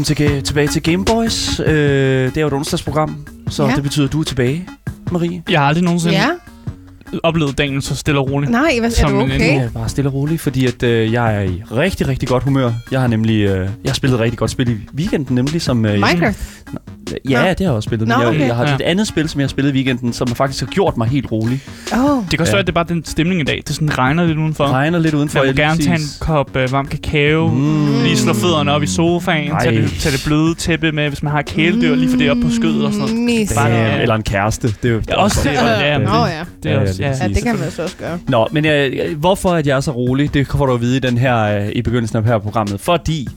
Velkommen til, tilbage til Gameboys. Øh, det er jo et onsdagsprogram, så Ja. det betyder, at du er tilbage, Marie. Jeg har aldrig nogensinde Ja, oplevet dagen så stille og roligt. nej, hvad, er du okay? Ja, bare stille og roligt, fordi at, øh, jeg er i rigtig, rigtig godt humør. Jeg har nemlig øh, jeg har spillet rigtig godt spil i weekenden, nemlig som... Øh, Minecraft? Ja, Nå. det har jeg også spillet. Nå, men jeg, okay. jeg har Ja. et andet spil, som jeg har spillet i weekenden, som faktisk har gjort mig helt rolig. Åh, Det kan også Ja. være, at det er bare den stemning i dag. Det sådan regner lidt udenfor. Det regner lidt udenfor. Jeg vil gerne tage en kop øh, varm kakao. Mm. Lige slå fødderne op i sofaen. Tage det, tage det bløde tæppe med, hvis man har kæledyr. Lige få det op på skødet og sådan noget. Mis. Bare- Ja. eller en kæreste. Det er jo Ja, også det. Ja, det- ja. Det er også, ja, det kan man så også gøre. Nå, men øh, hvorfor at jeg er så rolig, det får du at vide i, den her, øh, i begyndelsen af her programmet. Fordi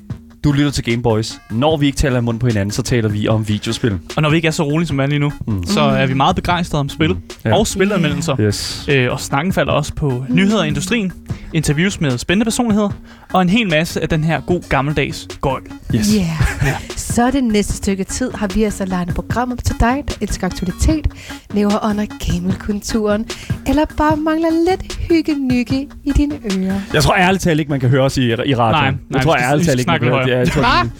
du lytter til Gameboys. Når vi ikke taler i munden på hinanden, så taler vi om videospil. Og når vi ikke er så rolige som vi er lige nu, Mm. så er vi meget begejstrede om spil. Ja. Og spilanmeldelser. Yes. Øh, og snakken falder også på nyheder i industrien, interviews med spændende personligheder, og en hel masse af den her god gammeldags gøjl. Yes. Yeah. Så det næste stykke tid har vi altså legnet programmer til dig, der elsker aktualitet, lever under gamelkulturen, eller bare mangler lidt hygge-nygge i dine ører. Jeg tror ærligt talt ikke, man kan høre os i, i radioen. Nej, nej, jeg tror ærligt talt ikke, man kan høre det.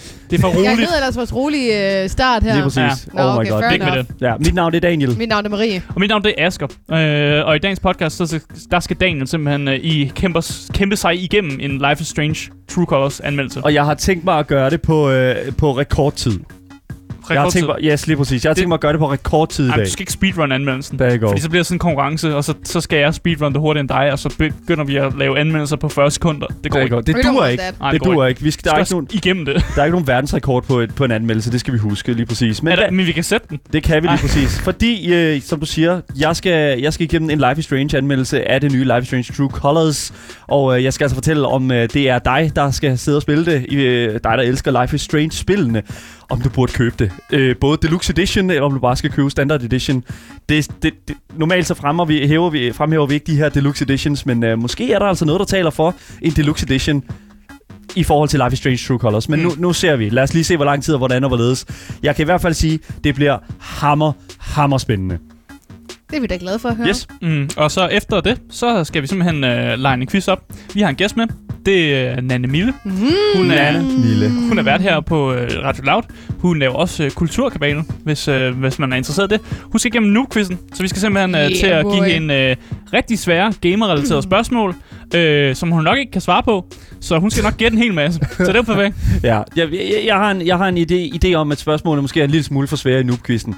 Ja, jeg? Det er for Jeg roligt. ved ellers vores rolige øh, start her. Lige præcis. Nå, oh my okay, god. Væk med det. Ja, mit navn det er Daniel. Mit navn er Marie. Og mit navn det er Asger. Øh, og i dagens podcast, så, der skal Daniel simpelthen øh, i kæmper, kæmpe sig igennem en Life is Strange True Colors anmeldelse. Og jeg har tænkt mig at gøre det på, øh, på rekordtid. Jeg har tænkt mig, yes, lige præcis. Jeg har Det- tænkt mig at gøre det på rekordtid i Ej, dag. du skal ikke speedrun anmeldelsen. Go. Fordi så bliver det sådan en konkurrence, og så, så skal jeg speedrun det hurtigere end dig, og så begynder vi at lave anmeldelser på 40 sekunder. Det går ikke. Det duer ikke. Nej, Det går duer ikke. Vi skal, der, er ikke nogen, igennem det. der er ikke nogen verdensrekord på, et, på en anmeldelse. Det skal vi huske lige præcis. Men der, men vi kan sætte den. det kan vi lige Ej. præcis. Fordi, øh, som du siger, jeg skal, jeg skal igennem en Life is Strange anmeldelse af det nye Life is Strange True Colors. Og øh, jeg skal altså fortælle, om øh, det er dig, der skal sidde og spille det. Øh, dig, der elsker Life is Strange-spillene. Om du burde købe det. Øh, både Deluxe Edition, eller om du bare skal købe Standard Edition. Det, det, det, normalt så fremmer vi, hæver vi, fremhæver vi ikke de her Deluxe Editions, men øh, måske er der altså noget, der taler for en Deluxe Edition i forhold til Life is Strange True Colors. Men Mm. nu, nu ser vi. Lad os lige se, hvor lang tid og hvordan og hvorledes. Jeg kan i hvert fald sige, det bliver hammer, hammer spændende. Det er vi da glade for at høre. Yes. Mm. Og så efter det, så skal vi simpelthen øh, lege en quiz op. Vi har en gæst med. Det er Nanne Mille. Mm. Hun er, Nanne Mille. hun er vært her på øh, Radio Loud. Hun laver også øh, Kulturkabalen, hvis, øh, hvis man er interesseret i det. Hun skal igennem nu-quizzen, så vi skal simpelthen øh, Yeah, til at give boy. hende øh, rigtig svære gamer-relaterede spørgsmål, øh, som hun nok ikke kan svare på. Så hun skal nok gætte en hel masse. Så det er perfekt. Ja, jeg, jeg, jeg, har en, jeg har en idé, idé om, at spørgsmålet måske er en lille smule for svære i noob-quizzen.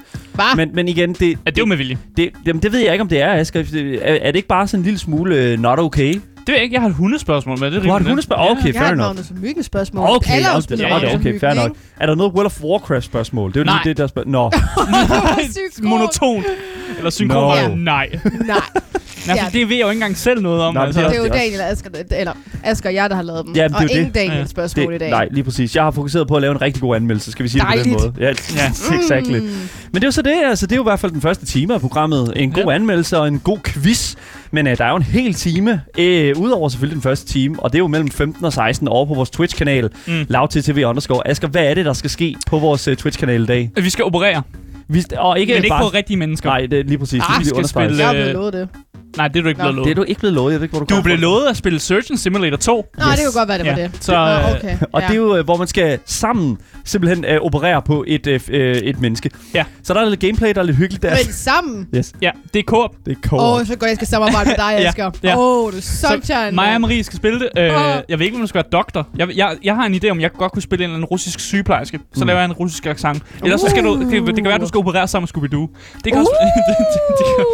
Men, men igen, det, Ja, det er jo med vilje. det, jamen, det ved jeg ikke, om det er, Asger. Er, er det ikke bare sådan en lille smule øh, not okay? Det ved jeg ikke. Jeg har et hundespørgsmål med. Det er Du har et hundespørgsmål? Okay, jeg fair har et. Magnus spørgsmål. Okay, Alle har jo ja, spillet ja, Magnus ja, og okay, Myggen, fair nok. Er der noget World of Warcraft spørgsmål? Det er jo Nej. lige det, der spørgsmål. Nå. Monoton. Eller synkron. No. Nej. Nej, Nej, Ja. for det ved jeg jo ikke engang selv noget om. Nej, altså. det det er jo Daniel og Asger, eller Asger og jeg, der har lavet dem. Jamen, det er og ingen det. Daniels Ja. spørgsmål i dag. nej, lige præcis. Jeg har fokuseret på at lave en rigtig god anmeldelse, skal vi sige det på den Dejligt. måde. Ja, Ja. exactly. Mm. Men det er jo så det, altså det er jo i hvert fald den første time af programmet. En god Ja. anmeldelse og en god quiz. Men øh, der er jo en hel time, øh, udover selvfølgelig den første time, og det er jo mellem 15 og 16 over på vores Twitch-kanal, Mm. lavttv underscore. Asger, hvad er det, der skal ske på vores øh, Twitch-kanal i dag? Vi skal operere, Vi, og ikke men ikke bare... på rigtige mennesker. Nej, det er lige præcis. Ah, det skal vi skal spille- Jeg blevet lovet det. Nej, det er du ikke Nå. blevet lovet. Det er du ikke blevet lovet. Jeg ved ikke, hvor du Du kommer blev fra. lovet at spille Surgeon Simulator 2. Nå, det kunne godt være, det var Ja, det. så, Nå, øh, okay. Og ja. det er jo, øh, hvor man skal sammen simpelthen øh, operere på et, øh, øh, et menneske. Ja. Så der er lidt gameplay, der er lidt hyggeligt der. Men sammen. Yes, Ja, det er Coop. det er cool. Åh, oh, så godt, jeg skal samarbejde med dig, Ja, Asger. Åh, ja. oh, du er sunshine. Mig og mand. Marie skal spille det. Øh, Åh. Jeg ved ikke, om du skal være doktor. Jeg, jeg, jeg har en idé om, jeg godt kunne spille en eller anden russisk sygeplejerske. Så Mm. laver jeg en russisk accent. Ellers så skal du... Det, det kan være, at du skal operere sammen med Scooby-Doo. Det kan også... det, det, det, kan,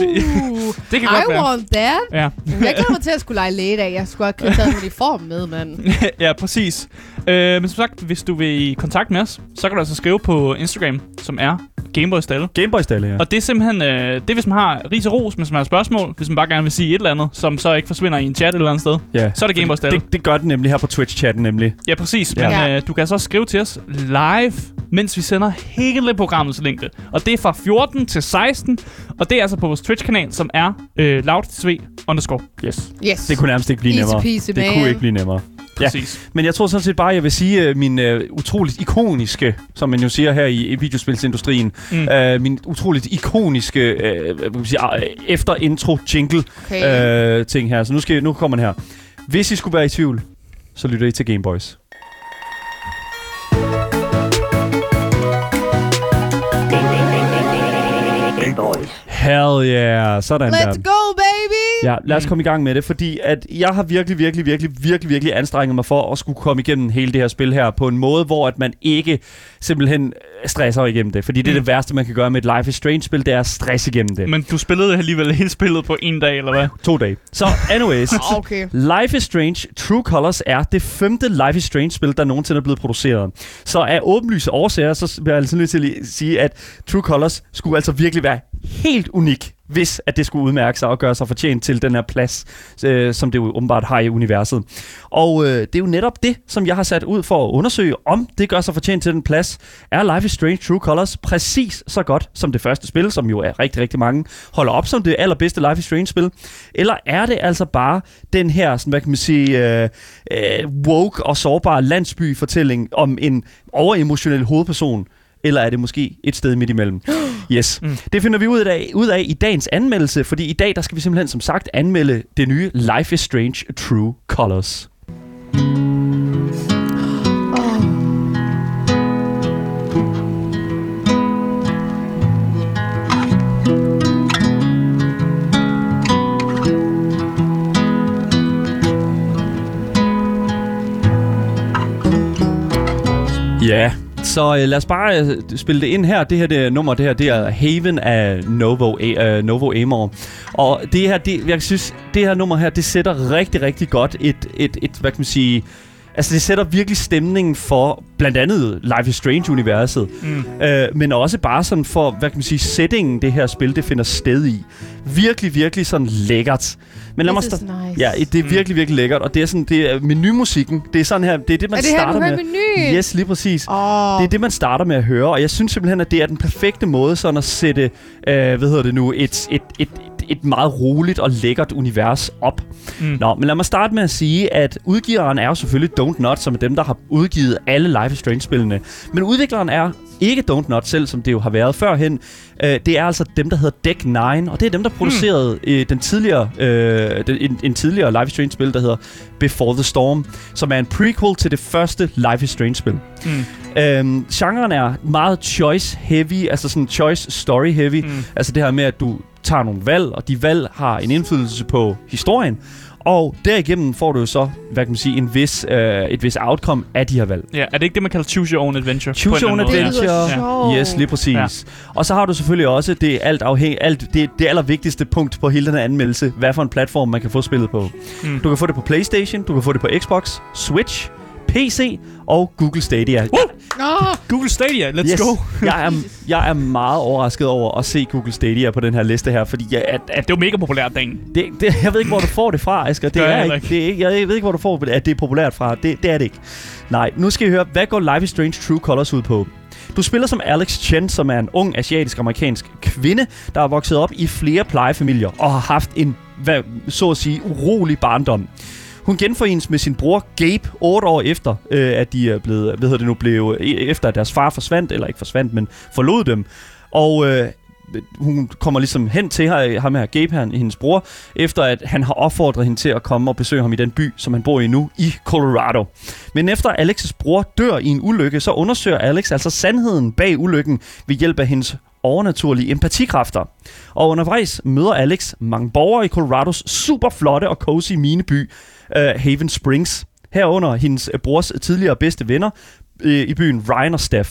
det, det kan I godt være. want that. Ja. Jeg glæder mig til at skulle lege læge i dag. Jeg skulle have taget en uniform med, mand. ja, præcis. Øh, men som sagt, hvis du vil i kontakt med os, så kan du altså skrive på Instagram, som er Gameboy Stalle. Gameboy stalle, ja. Og det er simpelthen, øh, det er hvis man har ris og ros, hvis man har spørgsmål, hvis man bare gerne vil sige et eller andet, som så ikke forsvinder i en chat et eller andet sted. ja. Så er det Gameboy Stalle. Det, det gør den nemlig her på Twitch-chatten nemlig. Ja, præcis. Ja. Men øh, du kan så også skrive til os live, mens vi sender hele programmets længde. Og det er fra 14 til 16, og det er altså på vores Twitch-kanal, som er øh, loudtv underscore. Yes. Yes. Det kunne nærmest ikke blive Easy nemmere. peasy, det man. kunne ikke blive nemmere. præcis. Men jeg tror sådan set bare, jeg vil sige øh, min øh, utroligt ikoniske, som man jo siger her i, i videospilsindustrien, Mm. øh, min utroligt ikoniske øh, hvad kan man sige, øh, efter intro jingle Okay. øh, ting her. Så nu, skal, nu kommer den her. Hvis I skulle være i tvivl, så lytter I til Gameboys. Hell yeah, sådan der. Let's go, baby! Ja, lad os Mm. komme i gang med det, fordi at jeg har virkelig, virkelig, virkelig, virkelig, virkelig anstrenget mig for at skulle komme igennem hele det her spil her på en måde, hvor at man ikke simpelthen øh, stresser igennem det. Fordi det er Mm. det værste, man kan gøre med et Life is Strange-spil, det er at stresse igennem det. Men du spillede alligevel hele spillet på en dag, eller hvad? To dage. Så anyways, Ah, Okay. Life is Strange True Colors er det femte Life is Strange-spil, der nogensinde er blevet produceret. Så af åbenlyse årsager, så bliver jeg altså nødt til at sige, at True Colors skulle altså virkelig være helt unik, hvis at det skulle udmærke sig og gøre sig fortjent til den her plads, øh, som det jo åbenbart har i universet. Og øh, det er jo netop det, som jeg har sat ud for at undersøge, om det gør sig fortjent til den plads. Er Life is Strange True Colors præcis så godt som det første spil, som jo er rigtig, rigtig mange holder op som det allerbedste Life is Strange-spil? Eller er det altså bare den her, sådan, hvad kan man sige, øh, øh, woke og sårbar landsby-fortælling om en overemotionel hovedperson? Eller er det måske et sted midt imellem? Yes. Mm. Det finder vi ud af, ud af i dagens anmeldelse, fordi i dag der skal vi simpelthen som sagt anmelde det nye Life is Strange True Colors. Oh. Ja, så øh, lad os bare øh, spille det ind her. Det her det nummer, det her, det er Haven af Novo, øh, Novo Amor. Og det her, det, jeg synes, det her nummer her, det sætter rigtig, rigtig godt et, et, et hvad kan man sige, Altså det sætter virkelig stemningen for blandt andet Life is Strange-universet, Mm. øh, men også bare sådan for, hvad kan man sige, settingen det her spil, det finder sted i. Virkelig, virkelig sådan lækkert. Men lad mig nice. Ja, det er Mm. virkelig, virkelig lækkert, og det er sådan, det er menymusikken. Det er sådan her, det er det, man er det her, starter hører med. menuen? Yes, lige præcis. Oh. Det er det, man starter med at høre, og jeg synes simpelthen, at det er den perfekte måde sådan at sætte, øh, hvad hedder det nu, et, et, et, et, et meget roligt og lækkert univers op. Mm. Nå, men lad mig starte med at sige, at udgiveren er jo selvfølgelig Don't Not, som er dem, der har udgivet alle Life is Strange-spillene. Men udvikleren er ikke Don't Not selv, som det jo har været førhen. Øh, det er altså dem, der hedder Deck 9, og det er dem, der producerede øh, den tidligere, øh, den, en, en tidligere Life is Strange-spil, der hedder Before the Storm, som er en prequel til det første Life is Strange-spil. Mm. Øhm, genren er meget choice heavy, altså sådan choice story heavy. Mm. Altså det her med, at du tager nogle valg, og de valg har en indflydelse på historien. Og derigennem får du jo så, hvad kan man sige, en vis, øh, et vis outcome af de her valg. Ja, er det ikke det, man kalder choose your own adventure? Choose your own adventure. sjovt. Yes, lige præcis. Ja. Og så har du selvfølgelig også det alt afhæng, alt det, det allervigtigste punkt på hele den her anmeldelse. Hvad for en platform man kan få spillet på. Mm. Du kan få det på PlayStation, du kan få det på Xbox, Switch, PC og Google Stadia. Oh. Google Stadia, let's yes. go. jeg, er, jeg er meget overrasket over at se Google Stadia på den her liste her, fordi jeg, at, at Det var mega populært, Dan. det, det, jeg ved ikke, hvor du får det fra, Asger. Det jeg er heller ikke, det er ikke, jeg ved ikke, hvor du får, at det er populært fra. Det, det er det ikke. Nej, nu skal I høre, hvad går Life is Strange True Colors ud på? Du spiller som Alex Chen, som er en ung asiatisk-amerikansk kvinde, der er vokset op i flere plejefamilier og har haft en, hvad, så at sige, urolig barndom. Hun genforenes med sin bror Gabe 8 år efter, øh, at de er blevet, hvad hedder det nu, blev, øh, efter at deres far forsvandt, eller ikke forsvandt, men forlod dem. Og øh, hun kommer ligesom hen til her, øh, ham her, Gabe her, hendes bror, efter at han har opfordret hende til at komme og besøge ham i den by, som han bor i nu, i Colorado. Men efter Alex's bror dør i en ulykke, så undersøger Alex altså sandheden bag ulykken ved hjælp af hendes overnaturlige empatikræfter. Og undervejs møder Alex mange borgere i Colorados super flotte og cozy mineby, uh, Haven Springs. Herunder hendes øh, brors tidligere bedste venner øh, i byen Ryan og Steph.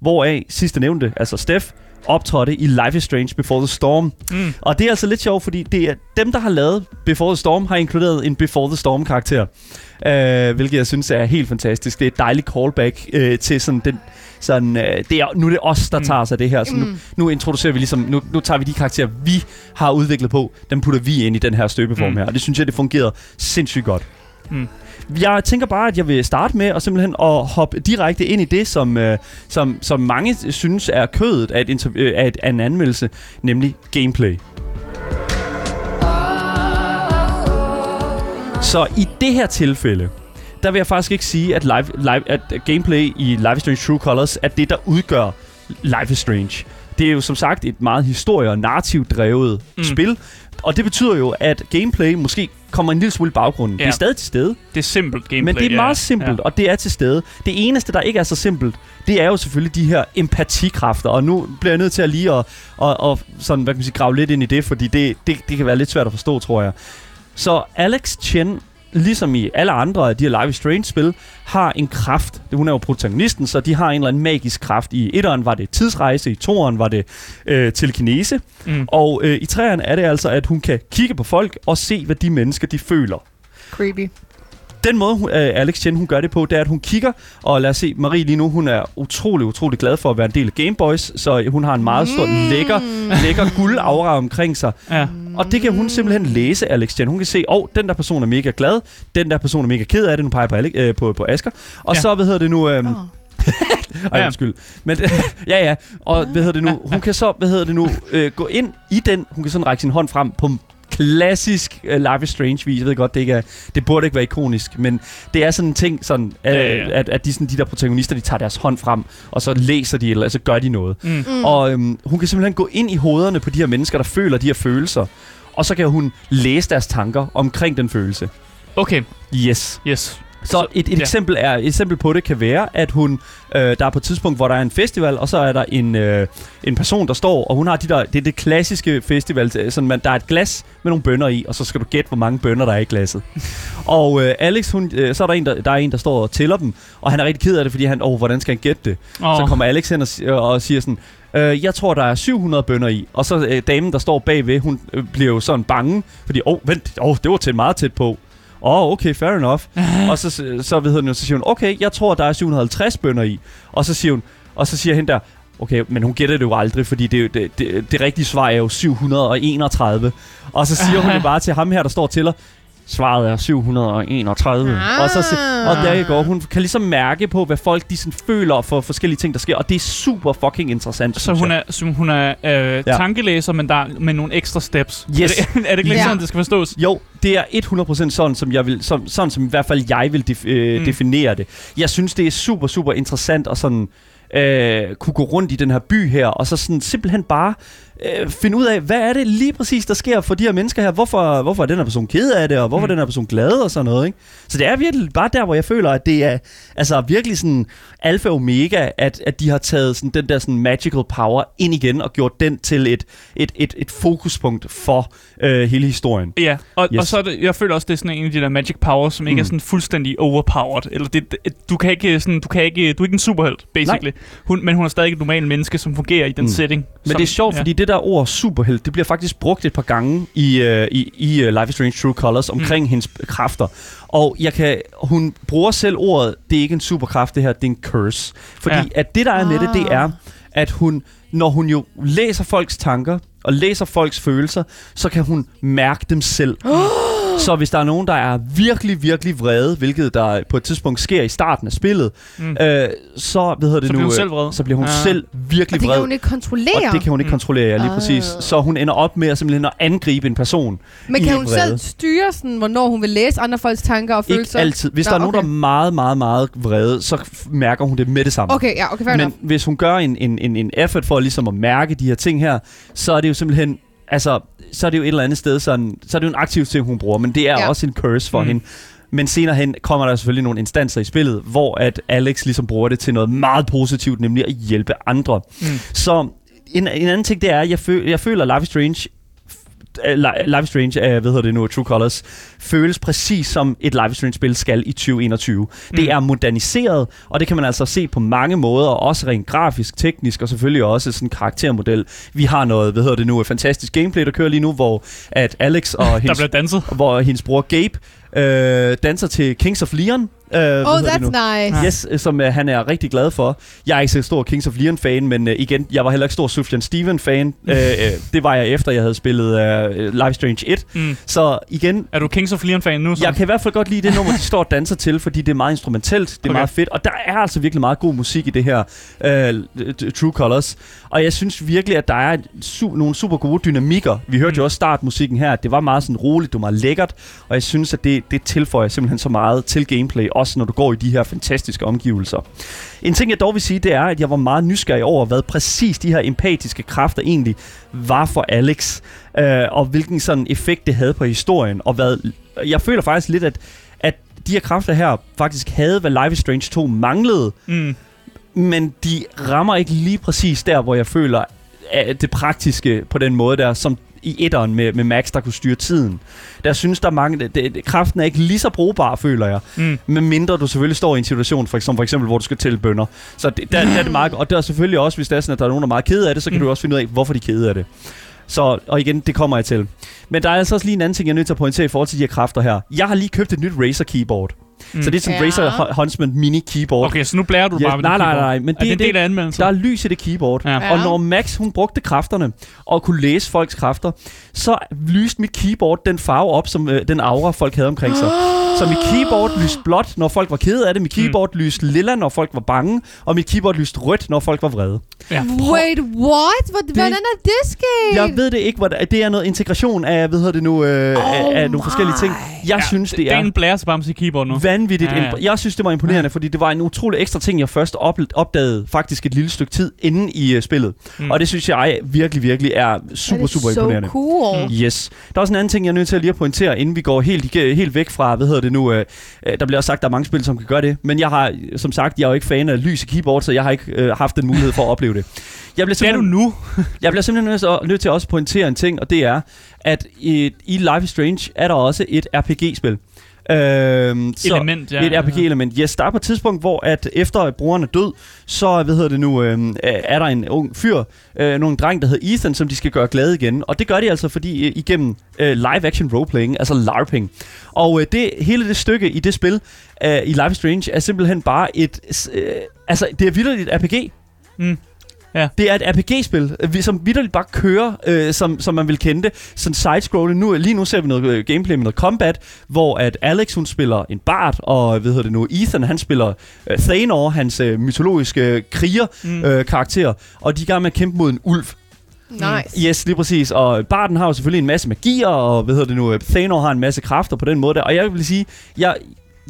Hvoraf sidste nævnte, altså Steph, optrådte i Life is Strange Before the Storm. Mm. Og det er altså lidt sjovt, fordi det er dem, der har lavet Before the Storm, har inkluderet en Before the Storm-karakter. Øh, hvilket jeg synes er helt fantastisk. Det er et dejligt callback øh, til sådan den... Sådan, øh, det er, nu er det os, der Mm. tager sig det her. Så nu, Mm. nu introducerer vi ligesom... Nu, nu tager vi de karakterer, vi har udviklet på. Dem putter vi ind i den her støbeform Mm. her. Og det synes jeg, det fungerede sindssygt godt. Mm. Jeg tænker bare, at jeg vil starte med at simpelthen at hoppe direkte ind i det, som, øh, som, som mange synes er kødet af, et øh, af, et, af en anmeldelse, nemlig gameplay. Så i det her tilfælde, der vil jeg faktisk ikke sige, at, live, live, at gameplay i Life is Strange True Colors er det, der udgør Life is Strange. Det er jo som sagt et meget historie- og narrativt drevet Mm. spil, og det betyder jo, at gameplay måske kommer en lille smule i baggrunden. Ja. Det er stadig til stede, Det er simpelt gameplay. men det er ja. meget simpelt, Ja. og det er til stede. Det eneste, der ikke er så simpelt, det er jo selvfølgelig de her empatikræfter, og nu bliver jeg nødt til at lige at, at, at sådan, hvad kan man sige, grave lidt ind i det, fordi det, det, det kan være lidt svært at forstå, tror jeg. Så Alex Chen, ligesom i alle andre af de her Life is Strange-spil, har en kraft. Hun er jo protagonisten, så de har en eller anden magisk kraft. I etteren var det tidsrejse, i toeren var det øh, telekinese, Mm. og øh, i træerne er det altså, at hun kan kigge på folk og se, hvad de mennesker de føler Creepy. Den måde, hun, øh, Alex Chen hun gør det på, det er, at hun kigger, og lad os se, Marie lige nu, hun er utrolig, utrolig glad for at være en del af Gameboys, så hun har en meget stor, Mm. lækker, lækker guldaura omkring sig. Ja. Og det kan hun simpelthen læse, Alex Chen. Hun kan se, åh, oh, den der person er mega glad, den der person er mega ked af det, nu peger jeg på, Alex, øh, på, på Asger. Og Ja. så, hvad hedder det nu, øhm, Oh. ej, Ja. undskyld. Men, ja, ja. Og hvad hedder det nu? Hun kan så, hvad hedder det nu, øh, gå ind i den. Hun kan sådan række sin hånd frem på klassisk uh, Life is Strange vis. Jeg ved godt, det, ikke er, det burde ikke være ikonisk, men det er sådan en ting, sådan, Ja, ja, ja. at, at de, sådan, de der protagonister, de tager deres hånd frem, og så læser de, eller så gør de noget. Mm. Mm. Og øhm, hun kan simpelthen gå ind i hovederne på de her mennesker, der føler de her følelser, og så kan hun læse deres tanker omkring den følelse. Okay, Yes. yes. Så et, et, ja. eksempel er, et eksempel på det kan være, at hun, øh, der er på et tidspunkt, hvor der er en festival, og så er der en, øh, en person, der står, og hun har de der, det er det klassiske festival, øh, sådan man, der er et glas med nogle bønner i, og så skal du gætte, hvor mange bønner der er i glasset. og øh, Alex, hun, øh, så er der en, der, der er en, der står og tæller dem, og han er rigtig ked af det, fordi han, åh, hvordan skal han gætte det? Oh. Så kommer Alex hen og, si- og siger sådan, øh, jeg tror, der er 700 bønder i. Og så øh, damen, der står bagved, hun øh, bliver jo sådan bange, fordi, åh, oh, vent, oh, det var til meget tæt på. Åh, oh, okay, fair enough. og så, så, ved hun, så siger hun, okay, jeg tror, der er 750 bønder i. Og så siger hun, og så siger hende der, okay, men hun gætter det jo aldrig, fordi det, det, det, det rigtige svar er jo 731. Og så siger hun bare til ham her, der står til Svaret er 731. Ah. Og, så, se- og der går hun kan ligesom mærke på, hvad folk de sådan føler for forskellige ting, der sker. Og det er super fucking interessant. Så hun er, så hun er øh, ja. tankelæser, men der med nogle ekstra steps. Yes. Er det, er det ikke Ja. sådan, det skal forstås? Jo, det er 100% sådan, som jeg vil, som, sådan som i hvert fald jeg vil def, øh, Mm. mm. definere det. Jeg synes, det er super, super interessant at sådan øh, kunne gå rundt i den her by her, og så sådan simpelthen bare øh, finde ud af, hvad er det lige præcis, der sker for de her mennesker her? Hvorfor, hvorfor er den her person ked af det, og hvorfor Mm. er den her person glad og sådan noget, ikke? Så det er virkelig bare der, hvor jeg føler, at det er altså virkelig sådan alfa og omega, at, at de har taget sådan den der sådan magical power ind igen og gjort den til et, et, et, et fokuspunkt for øh, hele historien. Ja, og, yes. Og så er det, jeg føler også, det er sådan en af de der magic powers, som ikke Mm. er sådan fuldstændig overpowered. Eller det, det, du kan ikke sådan, du kan ikke, du er ikke en superhelt, basically. Hun, men hun er stadig et normalt menneske, som fungerer i den Mm. setting. Men som, det er sjovt, ja. fordi det der ord superhelt, det bliver faktisk brugt et par gange i, uh, i, i uh, Life is Strange True Colors omkring mm. hendes kræfter. Og jeg kan, hun bruger selv ordet, det er ikke en superkraft, det her, det er en curse. Fordi Ja. at det, der er med det, det Ah. er, at hun, når hun jo læser folks tanker, og læser folks følelser, så kan hun mærke dem selv. Så hvis der er nogen, der er virkelig, virkelig vrede, hvilket der på et tidspunkt sker i starten af spillet, Mm. øh, så, hvad hedder det Så nu, bliver hun øh, selv vred. så bliver hun Ah. selv virkelig Og det vred. kan hun ikke kontrollere. Og det kan hun ikke Mm. kontrollere, ja, lige Ah. præcis. Så hun ender op med at simpelthen at angribe en person. Men kan hun vrede. selv styre, sådan, hvornår hun vil læse andre folks tanker og følelser? Ikke altid. Hvis Nå, der er nogen, okay. der er meget, meget, meget vrede, så mærker hun det med det samme. Okay, ja, okay, fair Men enough. hvis hun gør en, en, en, en effort for ligesom at mærke de her ting her, så er det jo simpelthen... Altså, så er det jo et eller andet sted sådan... Så er det jo en aktiv ting, hun bruger, men det er Ja. også en curse for Mm. hende. Men senere hen kommer der selvfølgelig nogle instanser i spillet, hvor at Alex ligesom bruger det til noget meget positivt, nemlig at hjælpe andre. Mm. Så en, en anden ting, det er, at jeg, føl, jeg føler, at Life Strange øh, Li- Life is Strange, uh, hvad hedder det nu, True Colors, føles præcis som et Life is Strange-spil skal i 2021. Mm. Det er moderniseret, og det kan man altså se på mange måder, også rent grafisk, teknisk, og selvfølgelig også sådan en karaktermodel. Vi har noget, hvad hedder det nu, et fantastisk gameplay, der kører lige nu, hvor at Alex og Der hendes, bliver danset. hvor hendes bror Gabe øh, danser til Kings of Leon. Øh, Oh, that's nice. Yes, øh, som uh, han er rigtig glad for. Jeg er ikke så stor Kings of Leon-fan, men uh, igen, jeg var heller ikke stor Sufjan Steven-fan. uh, uh, det var jeg efter, jeg havde spillet uh, Life Strange 1. Mm. Så igen, Er du Kings of Leon-fan nu? Så? jeg kan i hvert fald godt lide det nummer, de står og danser til, fordi det er meget instrumentalt, det er Okay. meget fedt, og der er altså virkelig meget god musik i det her uh, True Colors. Og jeg synes virkelig, at der er su- nogle super gode dynamikker. Vi hørte Mm. jo også startmusikken her, det var meget sådan roligt, det var meget lækkert, og jeg synes, at det, det tilføjer simpelthen så meget til gameplay også når du går i de her fantastiske omgivelser. En ting, jeg dog vil sige, det er, at jeg var meget nysgerrig over, hvad præcis de her empatiske kræfter egentlig var for Alex, øh, og hvilken sådan effekt det havde på historien, og hvad... Jeg føler faktisk lidt, at, at de her kræfter her faktisk havde, hvad Life is Strange 2 manglede, Mm. men de rammer ikke lige præcis der, hvor jeg føler det praktiske på den måde der, som i etteren med, med Max, der kunne styre tiden. Der synes der er mange, det, det, kraften er ikke lige så brugbar, føler jeg. Mm. Men mindre du selvfølgelig står i en situation, for, som for eksempel, hvor du skal tælle bønder. Så det, der, der er det meget, og der er selvfølgelig også, hvis det er sådan, at der er nogen, der er meget kede af det, så kan Mm. du også finde ud af, hvorfor de er kede af det. Så, og igen, det kommer jeg til. Men der er altså også lige en anden ting, jeg er nødt til at pointere i forhold til de her kræfter her. Jeg har lige købt et nyt Razer keyboard. Mm. Så det er sådan Ja. Razer Hu- Huntsman mini keyboard. Okay, så nu blærer du Ja, bare med nej, nej, keyboard. nej, men Er det det er en det- del af anmeldelsen? Der er lys i det keyboard. Ja. Ja. Og når Max hun brugte kræfterne og kunne læse folks kræfter, så lyste mit keyboard den farve op, som øh, den aura folk havde omkring sig. Så mit keyboard lyste blåt, når folk var kede af det. Mit Mm. keyboard lyste lilla, når folk var bange. Og mit keyboard lyste rødt, når folk var vrede. Ja. Wait, what? Hvor- Hvordan er det sket? Jeg ved det ikke, hvordan, det er noget integration af, hvad hedder det nu, øh, Oh af, af nogle forskellige ting. Jeg synes, det er Den blærer sig bare med sit keyboard nu. Vanvittigt. Ja, ja. Ja, Jeg synes, det var imponerende, fordi det var en utrolig ekstra ting, jeg først op- opdagede faktisk et lille stykke tid inden i uh, spillet. Mm. Og det synes jeg virkelig, virkelig er super, er det super so imponerende. cool. Mm. Yes. Der er også en anden ting, jeg er nødt til at lige at pointere, inden vi går helt, helt væk fra, hvad hedder det nu, øh, øh, der bliver også sagt, at der er mange spil, som kan gøre det, men jeg har, som sagt, jeg er jo ikke fan af lys i keyboard, så jeg har ikke øh, haft den mulighed for at opleve det. Jeg bliver Det er du simpelthen, nu. jeg bliver simpelthen nødt til, nødt til også at pointere en ting, og det er, at i, i Life is Strange er der også et RPG-spil. Øhm, så- Element, ja. Ja, et RPG-element. Yes, der er på et tidspunkt, hvor at efter at brugeren er død, så hvad hedder det nu, øh, er der en ung fyr, øh, nogle dreng, der hedder Ethan, som de skal gøre glad igen. Og det gør de altså, fordi øh, igennem øh, live-action roleplaying, altså LARPing. Og øh, det, hele det stykke i det spil, øh, i Life Strange, er simpelthen bare et... Øh, altså, det er vildt et RPG. Mm. Det er et RPG-spil, øh, vi- som vidderligt bare kører, øh, som, som man vil kende det. Sådan side-scrolling. Nu, lige nu ser vi noget øh, gameplay med noget combat, hvor at Alex, hun spiller en bard, og hvad hedder det nu, Ethan, han spiller øh, Thanor, hans øh, mytologiske kriger-karakter, Mm. øh, karakter, og de er i gang med at kæmpe mod en ulv. Nice. Yes, lige præcis. Og Barden har jo selvfølgelig en masse magier, og hvad hedder det nu, øh, Thanor har en masse kræfter på den måde der. Og jeg vil sige, jeg,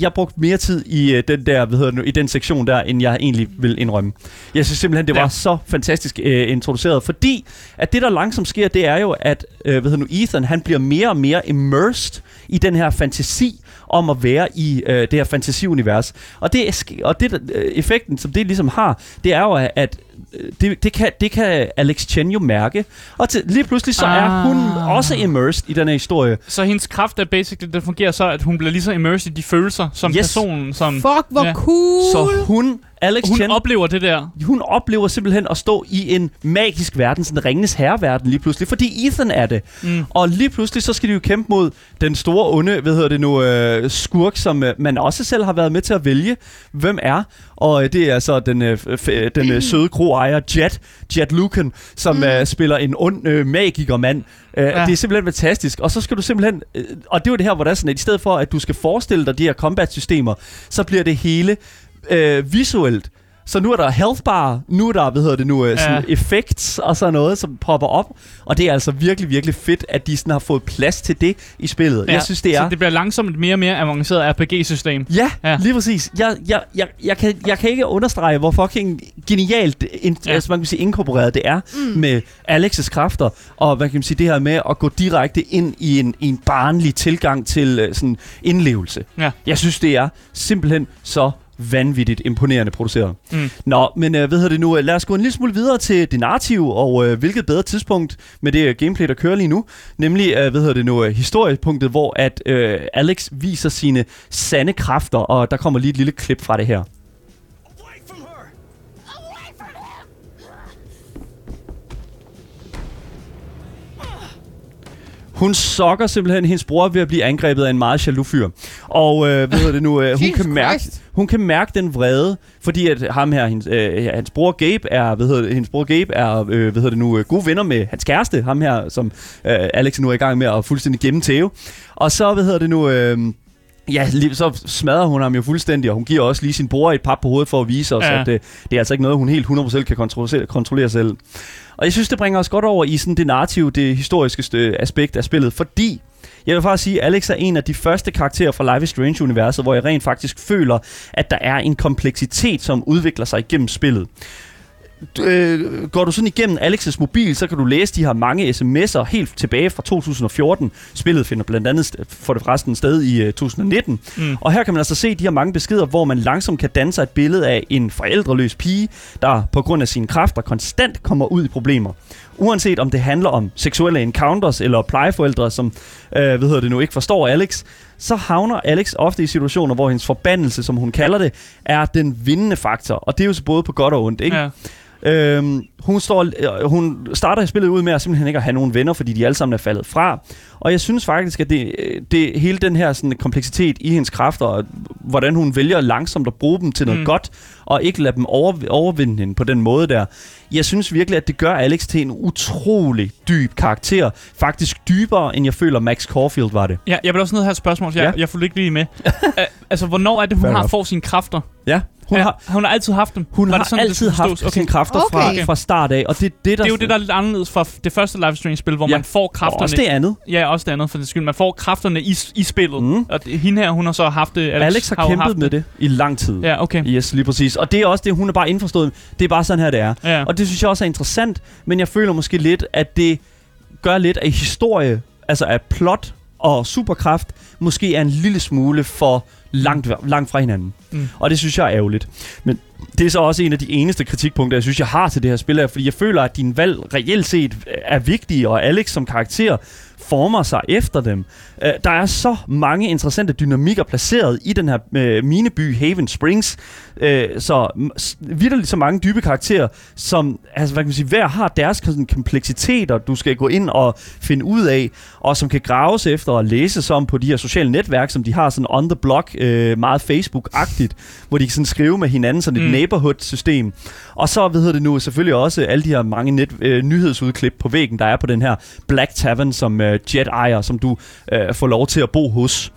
jeg brugte mere tid i øh, den der, hvad hedder det nu, i den sektion der, end jeg egentlig vil indrømme. Jeg synes simpelthen, det var Ja. så fantastisk øh, introduceret, fordi at det, der langsomt sker, det er jo, at øh, hvad hedder nu, Ethan, han bliver mere og mere immersed i den her fantasi om at være i øh, det her fantasiunivers. Og det, er og det øh, effekten, som det ligesom har, det er jo, at øh, det, det, kan, det kan Alex Chen jo mærke. Og til, lige pludselig så er Ah. hun også immersed i den her historie. Så hendes kraft er basically, det fungerer så, at hun bliver lige så immersed i de følelser, som Yes. personen, som Fuck, hvor Ja. cool. Så hun, Alex hun Chen, oplever det der. hun oplever simpelthen at stå i en magisk verden, sådan en ringenes herreverden lige pludselig, fordi Ethan er det. Mm. Og lige pludselig så skal de jo kæmpe mod den store onde, hvad hedder det nu, øh, skurk, som øh, man også selv har været med til at vælge, hvem er. Og øh, det er så den, øh, f- den øh, søde kroejer Jet, Jet Lucan, som Mm. øh, spiller en ond øh, magikermand. Øh, ja. Det er simpelthen fantastisk. Og så skal du simpelthen... Øh, og det er jo det her, hvor der er sådan, at i stedet for, at du skal forestille dig de her combat-systemer, så bliver det hele øh, visuelt. Så nu er der health bar, nu er der, hvad hedder det nu, øh, sådan Ja. effects og sådan noget, som popper op. Og det er altså virkelig, virkelig fedt, at de sådan har fået plads til det i spillet. Ja. Jeg synes, det er... Så det bliver langsomt mere og mere avanceret RPG-system. Ja, Ja. ja, lige præcis. Jeg, jeg, jeg, jeg, kan, jeg kan ikke understrege, hvor fucking genialt in, Ja. altså, man kan sige, inkorporeret det er mm. med Alex's kræfter, og hvad kan man sige, det her med at gå direkte ind i en, i en barnlig tilgang til uh, sådan indlevelse. Ja. Jeg synes, det er simpelthen så vanvittigt imponerende produceret. Mm. Nå, men øh, hvad hedder det nu? Lad os gå en lille smule videre til det narrative, og øh, hvilket bedre tidspunkt med det øh, gameplay, der kører lige nu, nemlig, øh, hvad hedder det nu, øh, historiepunktet, hvor at øh, Alex viser sine sande kræfter, og der kommer lige et lille klip fra det her. Hun sokker simpelthen hendes bror ved at blive angrebet af en meget jaloux fyr. Og øh, hvad hedder det nu? Øh, hun, kan mærke, hun kan mærke den vrede, fordi at ham her, hendes, øh, hans bror Gabe er, hvad hedder det, hendes bror Gabe er, øh, hvad hedder det nu, øh, gode venner med hans kæreste, ham her, som øh, Alex nu er i gang med at fuldstændig gennemtæve. Og så, hvad hedder det nu, øh, Ja, så smadrer hun ham jo fuldstændig, og hun giver også lige sin bror et pap på hovedet for at vise os, Ja. at det, det er altså ikke noget, hun helt 100% kan kontrollere, kontrollere selv. Og jeg synes, det bringer os godt over i sådan det narrative, det historiske aspekt af spillet, fordi jeg vil faktisk sige, at Alex er en af de første karakterer fra Life is Strange-universet, hvor jeg rent faktisk føler, at der er en kompleksitet, som udvikler sig igennem spillet. Øh, går du sådan igennem Alex's mobil, så kan du læse de her mange sms'er helt tilbage fra 2014. Spillet finder blandt andet for det forresten sted i øh, 2019. Mm. Og her kan man altså se de her mange beskeder, hvor man langsomt kan danne sig et billede af en forældreløs pige, der på grund af sine kræfter konstant kommer ud i problemer. Uanset om det handler om seksuelle encounters eller plejeforældre, som øh, hvad hedder det nu, ikke forstår Alex, så havner Alex ofte i situationer, hvor hendes forbandelse, som hun kalder det, er den vindende faktor. Og det er jo så både på godt og ondt, ikke? Ja. Øhm, hun, står, øh, hun starter spillet ud med at simpelthen ikke at have nogen venner, fordi de alle sammen er faldet fra. Og jeg synes faktisk, at det, øh, det hele den her sådan, kompleksitet i hendes kræfter, og hvordan hun vælger langsomt at bruge dem til noget Mm. godt, og ikke lade dem over, overvinde hende på den måde der. Jeg synes virkelig, at det gør Alex til en utrolig dyb karakter. Faktisk dybere, end jeg føler Max Caulfield var det. Ja, jeg vil også ned have et spørgsmål, for jeg, Ja. jeg fulgte ikke lige med. uh, altså, hvornår er det, hun Fair har får sine kræfter? Ja, hun ja, har, hun har altid haft dem. hun Var har det sådan, det altid haft forstås? sine kræfter fra, Okay. fra start af, og det er det, der... Det er jo det, der er lidt anderledes fra det første Life Strange-spil, hvor Ja. man får og kræfterne... også det andet. Ja, også det andet, for det skyld. Man får kræfterne i, i spillet. Mm. Og det, hende her, hun har så haft det. Alex, Alex har, jo kæmpet haft med det i lang tid. Ja, okay. Yes, lige præcis. Og det er også det, hun er bare indforstået. Det er bare sådan her, det er. Ja. Og det synes jeg også er interessant, men jeg føler måske lidt, at det gør lidt af historie, altså af plot og superkraft, måske er en lille smule for langt, langt fra hinanden. Mm. Og det synes jeg er ærgerligt. Men det er så også en af de eneste kritikpunkter, jeg synes, jeg har til det her spil, er, fordi jeg føler, at din valg reelt set er vigtige, og Alex som karakter former sig efter dem. Uh, der er så mange interessante dynamikker placeret i den her uh, mineby Haven Springs, uh, så vitterligt så mange dybe karakterer, som altså, hvad kan man sige, hver har deres sådan, kompleksiteter, du skal gå ind og finde ud af, og som kan graves efter og læses om på de her sociale netværk, som de har sådan on the block, uh, meget Facebook-agtigt, hvor de kan sådan skrive med hinanden, sådan et mm. neighborhood-system. Og så, hvad hedder det nu, selvfølgelig også alle de her mange net, øh, nyhedsudklip på væggen, der er på den her Black Tavern, som øh, Jet ejer, som du øh, Øh, få lov til at bo hos.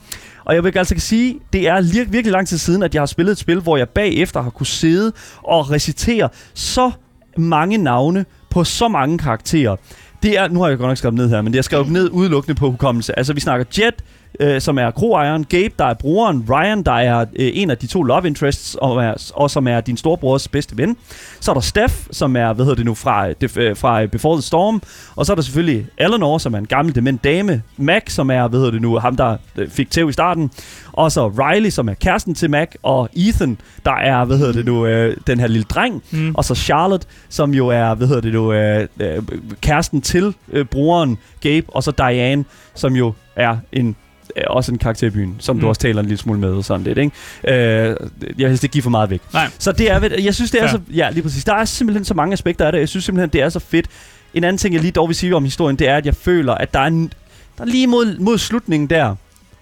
Og jeg vil altså kan sige, det er lir- virkelig lang tid siden, at jeg har spillet et spil, hvor jeg bagefter har kunne sidde og recitere så mange navne på så mange karakterer. Det er, nu har jeg godt nok skrevet ned her, men det er skrevet ned udelukkende på hukommelse. Altså, vi snakker Jet, øh, som er kroejeren, Gabe, der er broren, Ryan, der er øh, en af de to love interests, og, er, og som er din storebrors bedste ven. Så er der Steph, som er, hvad hedder det nu, fra, def- øh, fra øh, Before the Storm. Og så er der selvfølgelig Eleanor, som er en gammel dement dame. Mac, som er, hvad hedder det nu, ham, der øh, fik tæv i starten. Og så Riley, som er kæresten til Mac. Og Ethan, der er, hvad hedder det nu, øh, den her lille dreng. Mm. Og så Charlotte, som jo er, hvad hedder det nu, øh, øh, kæresten til øh, broren Gabe. Og så Diane, som jo er en også en karakter i byen, som mm. Du også taler en lille smule med og sådan lidt, ikke? Øh, jeg vil helst ikke give for meget væk. Nej. Så det er, jeg synes, det er Fair. så, ja, lige præcis. Der er simpelthen så mange aspekter af det. Jeg synes simpelthen, det er så fedt. En anden ting, jeg lige dog vil sige om historien, det er, at jeg føler, at der er, en, der er lige mod, mod slutningen der,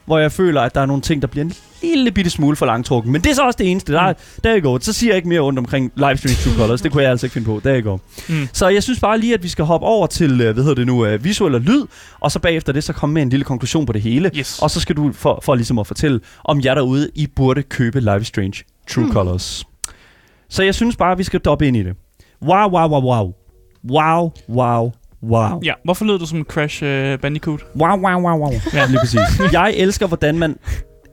hvor jeg føler, at der er nogle ting, der bliver en lille bitte smule for langtrukken. Men det er så også det eneste. Der, er, der er godt. Så siger jeg ikke mere rundt omkring livestream True Colors. Det kunne jeg altså ikke finde på. Der er går. Mm. Så jeg synes bare lige, at vi skal hoppe over til, øh, hvad hedder det nu, øh, visuel og lyd, og så bagefter det, så komme med en lille konklusion på det hele. Yes. Og så skal du, for, for ligesom at fortælle, om jer derude, I burde købe Life is Strange True Hmm. Colors. Så jeg synes bare, at vi skal doppe ind i det. Wow, wow, wow, wow. Wow, wow, wow. Ja, hvorfor lød du som Crash uh, Bandicoot? Wow, wow, wow, wow. Ja, lige præcis. Jeg elsker, hvordan man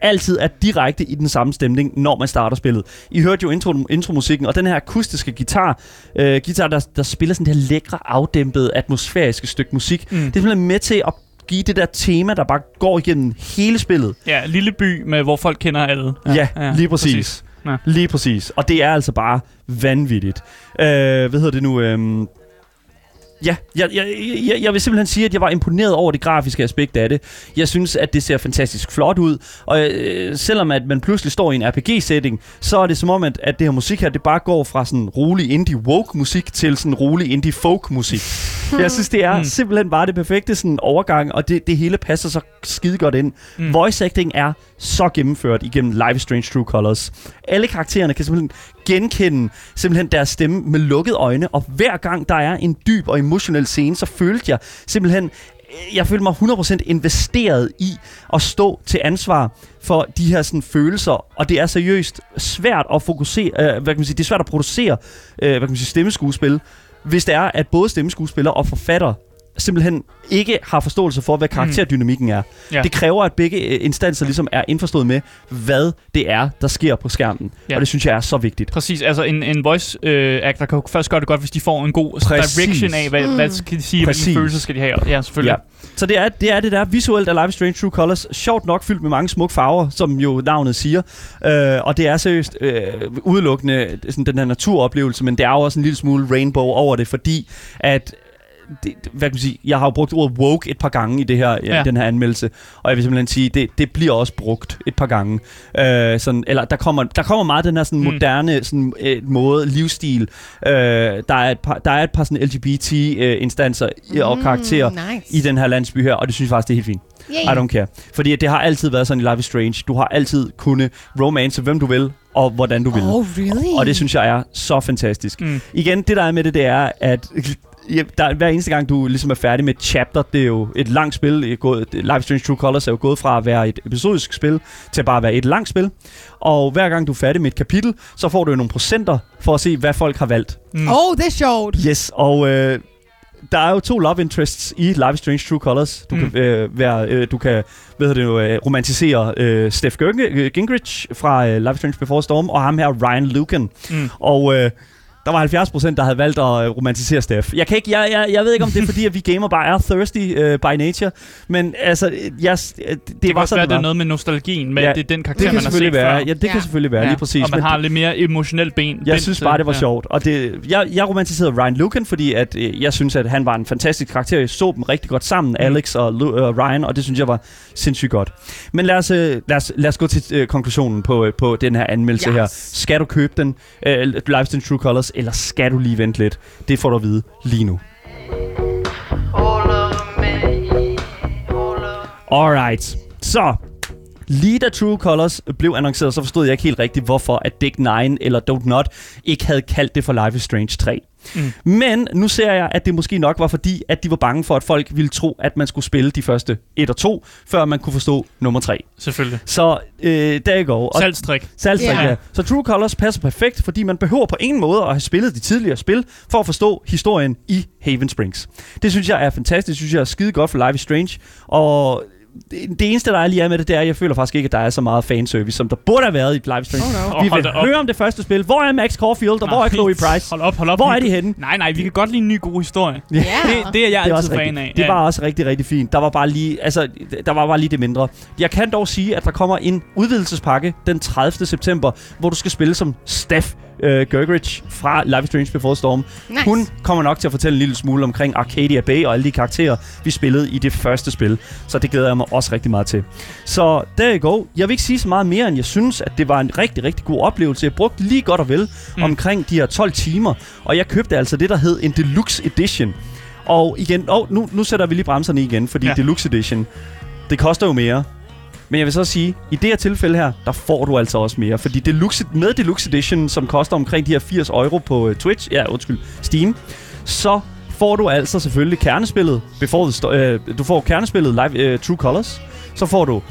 altid er direkte i den samme stemning, når man starter spillet. I hørte jo intro, intromusikken, og den her akustiske guitar, øh, guitar der, der spiller sådan det her lækre, afdæmpede, atmosfæriske stykke musik. Mm. Det er simpelthen med til at give det der tema, der bare går igennem hele spillet. Ja, lille by, med, hvor folk kender alle. Ja, ja, ja lige præcis. præcis. præcis. Ja. Lige præcis. Og det er altså bare vanvittigt. Øh, hvad hedder det nu? Øh, Ja, jeg, jeg, jeg, jeg vil simpelthen sige, at jeg var imponeret over det grafiske aspekt af det. Jeg synes, at det ser fantastisk flot ud, og øh, selvom at man pludselig står i en RPG-setting, så er det som om, at, at det her musik her, det bare går fra sådan rolig indie-woke-musik til sådan rolig indie-folk-musik. jeg synes, det er Mm. simpelthen bare det perfekte sådan overgang, og det, det hele passer så skide godt ind. Mm. Voice acting er så gennemført igennem Live Strange True Colors. Alle karaktererne kan simpelthen genkende simpelthen deres stemme med lukkede øjne, og hver gang der er en dyb og emotionel scene, så følte jeg simpelthen jeg følte mig 100% investeret i at stå til ansvar for de her sådan, følelser, og det er seriøst svært at fokusere, øh, hvad kan man sige, det er svært at producere, øh, hvad kan man sige, stemmeskuespil, hvis det er, at både stemmeskuespiller og forfatter simpelthen ikke har forståelse for, hvad karakterdynamikken er. Ja. Det kræver, at begge øh, instanser ligesom er indforstået med, hvad det er, der sker på skærmen. Ja. Og det synes jeg er så vigtigt. Præcis, altså en, en voice øh, actor kan først gøre det godt, hvis de får en god Præcis. direction af, hvad, mm. hvad skal de sige, Præcis. hvilke følelser skal de have. Ja, selvfølgelig. Ja. Så det er, det er det der visuelt af Life is Strange True Colors. Sjovt nok fyldt med mange smukke farver, som jo navnet siger. Øh, og det er seriøst øh, udelukkende sådan den her naturoplevelse, men det er jo også en lille smule rainbow over det, fordi at det, hvad kan man sige, jeg har jo brugt ordet woke et par gange i det her, ja. Ja. den her anmeldelse, og jeg vil simpelthen sige, det, det bliver også brugt et par gange. Øh, sådan, eller der kommer, der kommer meget den her sådan Mm. moderne sådan, øh, måde, livsstil. Øh, der, er et par, der er et par sådan LGBT-instanser øh, og karakterer nice. i den her landsby her, og det synes jeg faktisk, det er helt fint. Yeah. I don't care. Fordi det har altid været sådan i Life is Strange. Du har altid kunne romance hvem du vil, og hvordan du vil. Oh, really? Og det synes jeg er så fantastisk. Mm. Igen, det der er med det, det er, at ja, der, hver eneste gang, du ligesom er færdig med et chapter, det er jo et langt spil. Gået, Life Strange True Colors er jo gået fra at være et episodisk spil, til bare at være et langt spil. Og hver gang du er færdig med et kapitel, så får du jo nogle procenter for at se, hvad folk har valgt. Mm. Oh, det er sjovt. Yes, og øh, der er jo to love interests i Life is Strange True Colors. Du Mm. kan øh, være, øh, du kan, hvad hedder det nu, øh, romantisere øh, Steph Gingrich fra øh, Life is Strange Before Storm, og ham her Ryan Lucan. Mm. Og øh, der var 70 procent, der havde valgt at øh, romantisere Steph. Jeg, kan ikke, jeg, jeg, jeg ved ikke, om det er fordi, at vi gamer bare er thirsty øh, by nature, men altså, jeg, det, det, kan var også sådan, være, det er noget med nostalgien, med Ja, ja, det er den karakter, kan man har set være. før. Ja, det kan Ja. selvfølgelig være, lige præcis. Og man men- har lidt mere emotionelt ben. jeg ben synes bare, det var ja. sjovt. Og det, jeg, jeg romantiserede Ryan Lucan, fordi at, øh, jeg synes, at han var en fantastisk karakter. Jeg så dem rigtig godt sammen, Mm. Alex og Lu- øh, Ryan, og det synes jeg var sindssygt godt. Men lad os, øh, lad os, lad os gå til øh, konklusionen på, øh, på den her anmeldelse Yes. her. Skal du købe den, øh, Life is Strange True Colors, eller skal du lige vente lidt? Det får du at vide lige nu. Alright. Så, lige da True Colors blev annonceret, så forstod jeg ikke helt rigtigt, hvorfor at Dick 9 eller Don't Not ikke havde kaldt det for Life is Strange 3. Mm. Men nu ser jeg, at det måske nok var fordi, at de var bange for, at folk ville tro, at man skulle spille de første 1 og 2, før man kunne forstå nummer 3. Selvfølgelig. Så øh, der. Og Salgstrik. Salgstrik, ja. ja. Så True Colors passer perfekt, fordi man behøver på ingen måde at have spillet de tidligere spil, for at forstå historien i Haven Springs. Det synes jeg er fantastisk, det synes jeg er skide godt for Life is Strange, og det, det eneste, der er lige er med det, det er, at jeg føler faktisk ikke, at der er så meget fanservice, som der burde have været i Strange. Oh, no. Vi vil op. høre om det første spil. Hvor er Max Caulfield, og hvor er Nej, Chloe Price? Hold op, hold op. Hvor er de henne? Nej, nej, vi kan godt lide en ny god historie. Ja. Det, det er jeg Det er altid også fan rigtigt. af. Det Ja. var også rigtig, rigtig fint. Der var bare lige, altså, der var bare lige det mindre. Jeg kan dog sige, at der kommer en udvidelsespakke den 30. september, hvor du skal spille som Steph øh, Gergerich fra Life is Strange Before Storm. Nice. Hun kommer nok til at fortælle en lille smule omkring Arcadia Bay og alle de karakterer, vi spillede i det første spil. Så det glæder jeg mig også rigtig meget til. Så der you go. Jeg vil ikke sige så meget mere, end jeg synes, at det var en rigtig, rigtig god oplevelse. Jeg brugte lige godt og vel Mm. omkring de her 12 timer, og jeg købte altså det, der hed en Deluxe Edition. Og igen, oh, nu, nu sætter vi lige bremserne i igen, fordi ja. Deluxe Edition, det koster jo mere. Men jeg vil så sige, i det her tilfælde her, der får du altså også mere. Fordi Deluxe, med Deluxe Edition, som koster omkring de her 80 euro på uh, Twitch, ja undskyld, Steam, så får du altså selvfølgelig kernespillet, before the sto- øh, du får kernespillet Live, øh, True Colors, så får du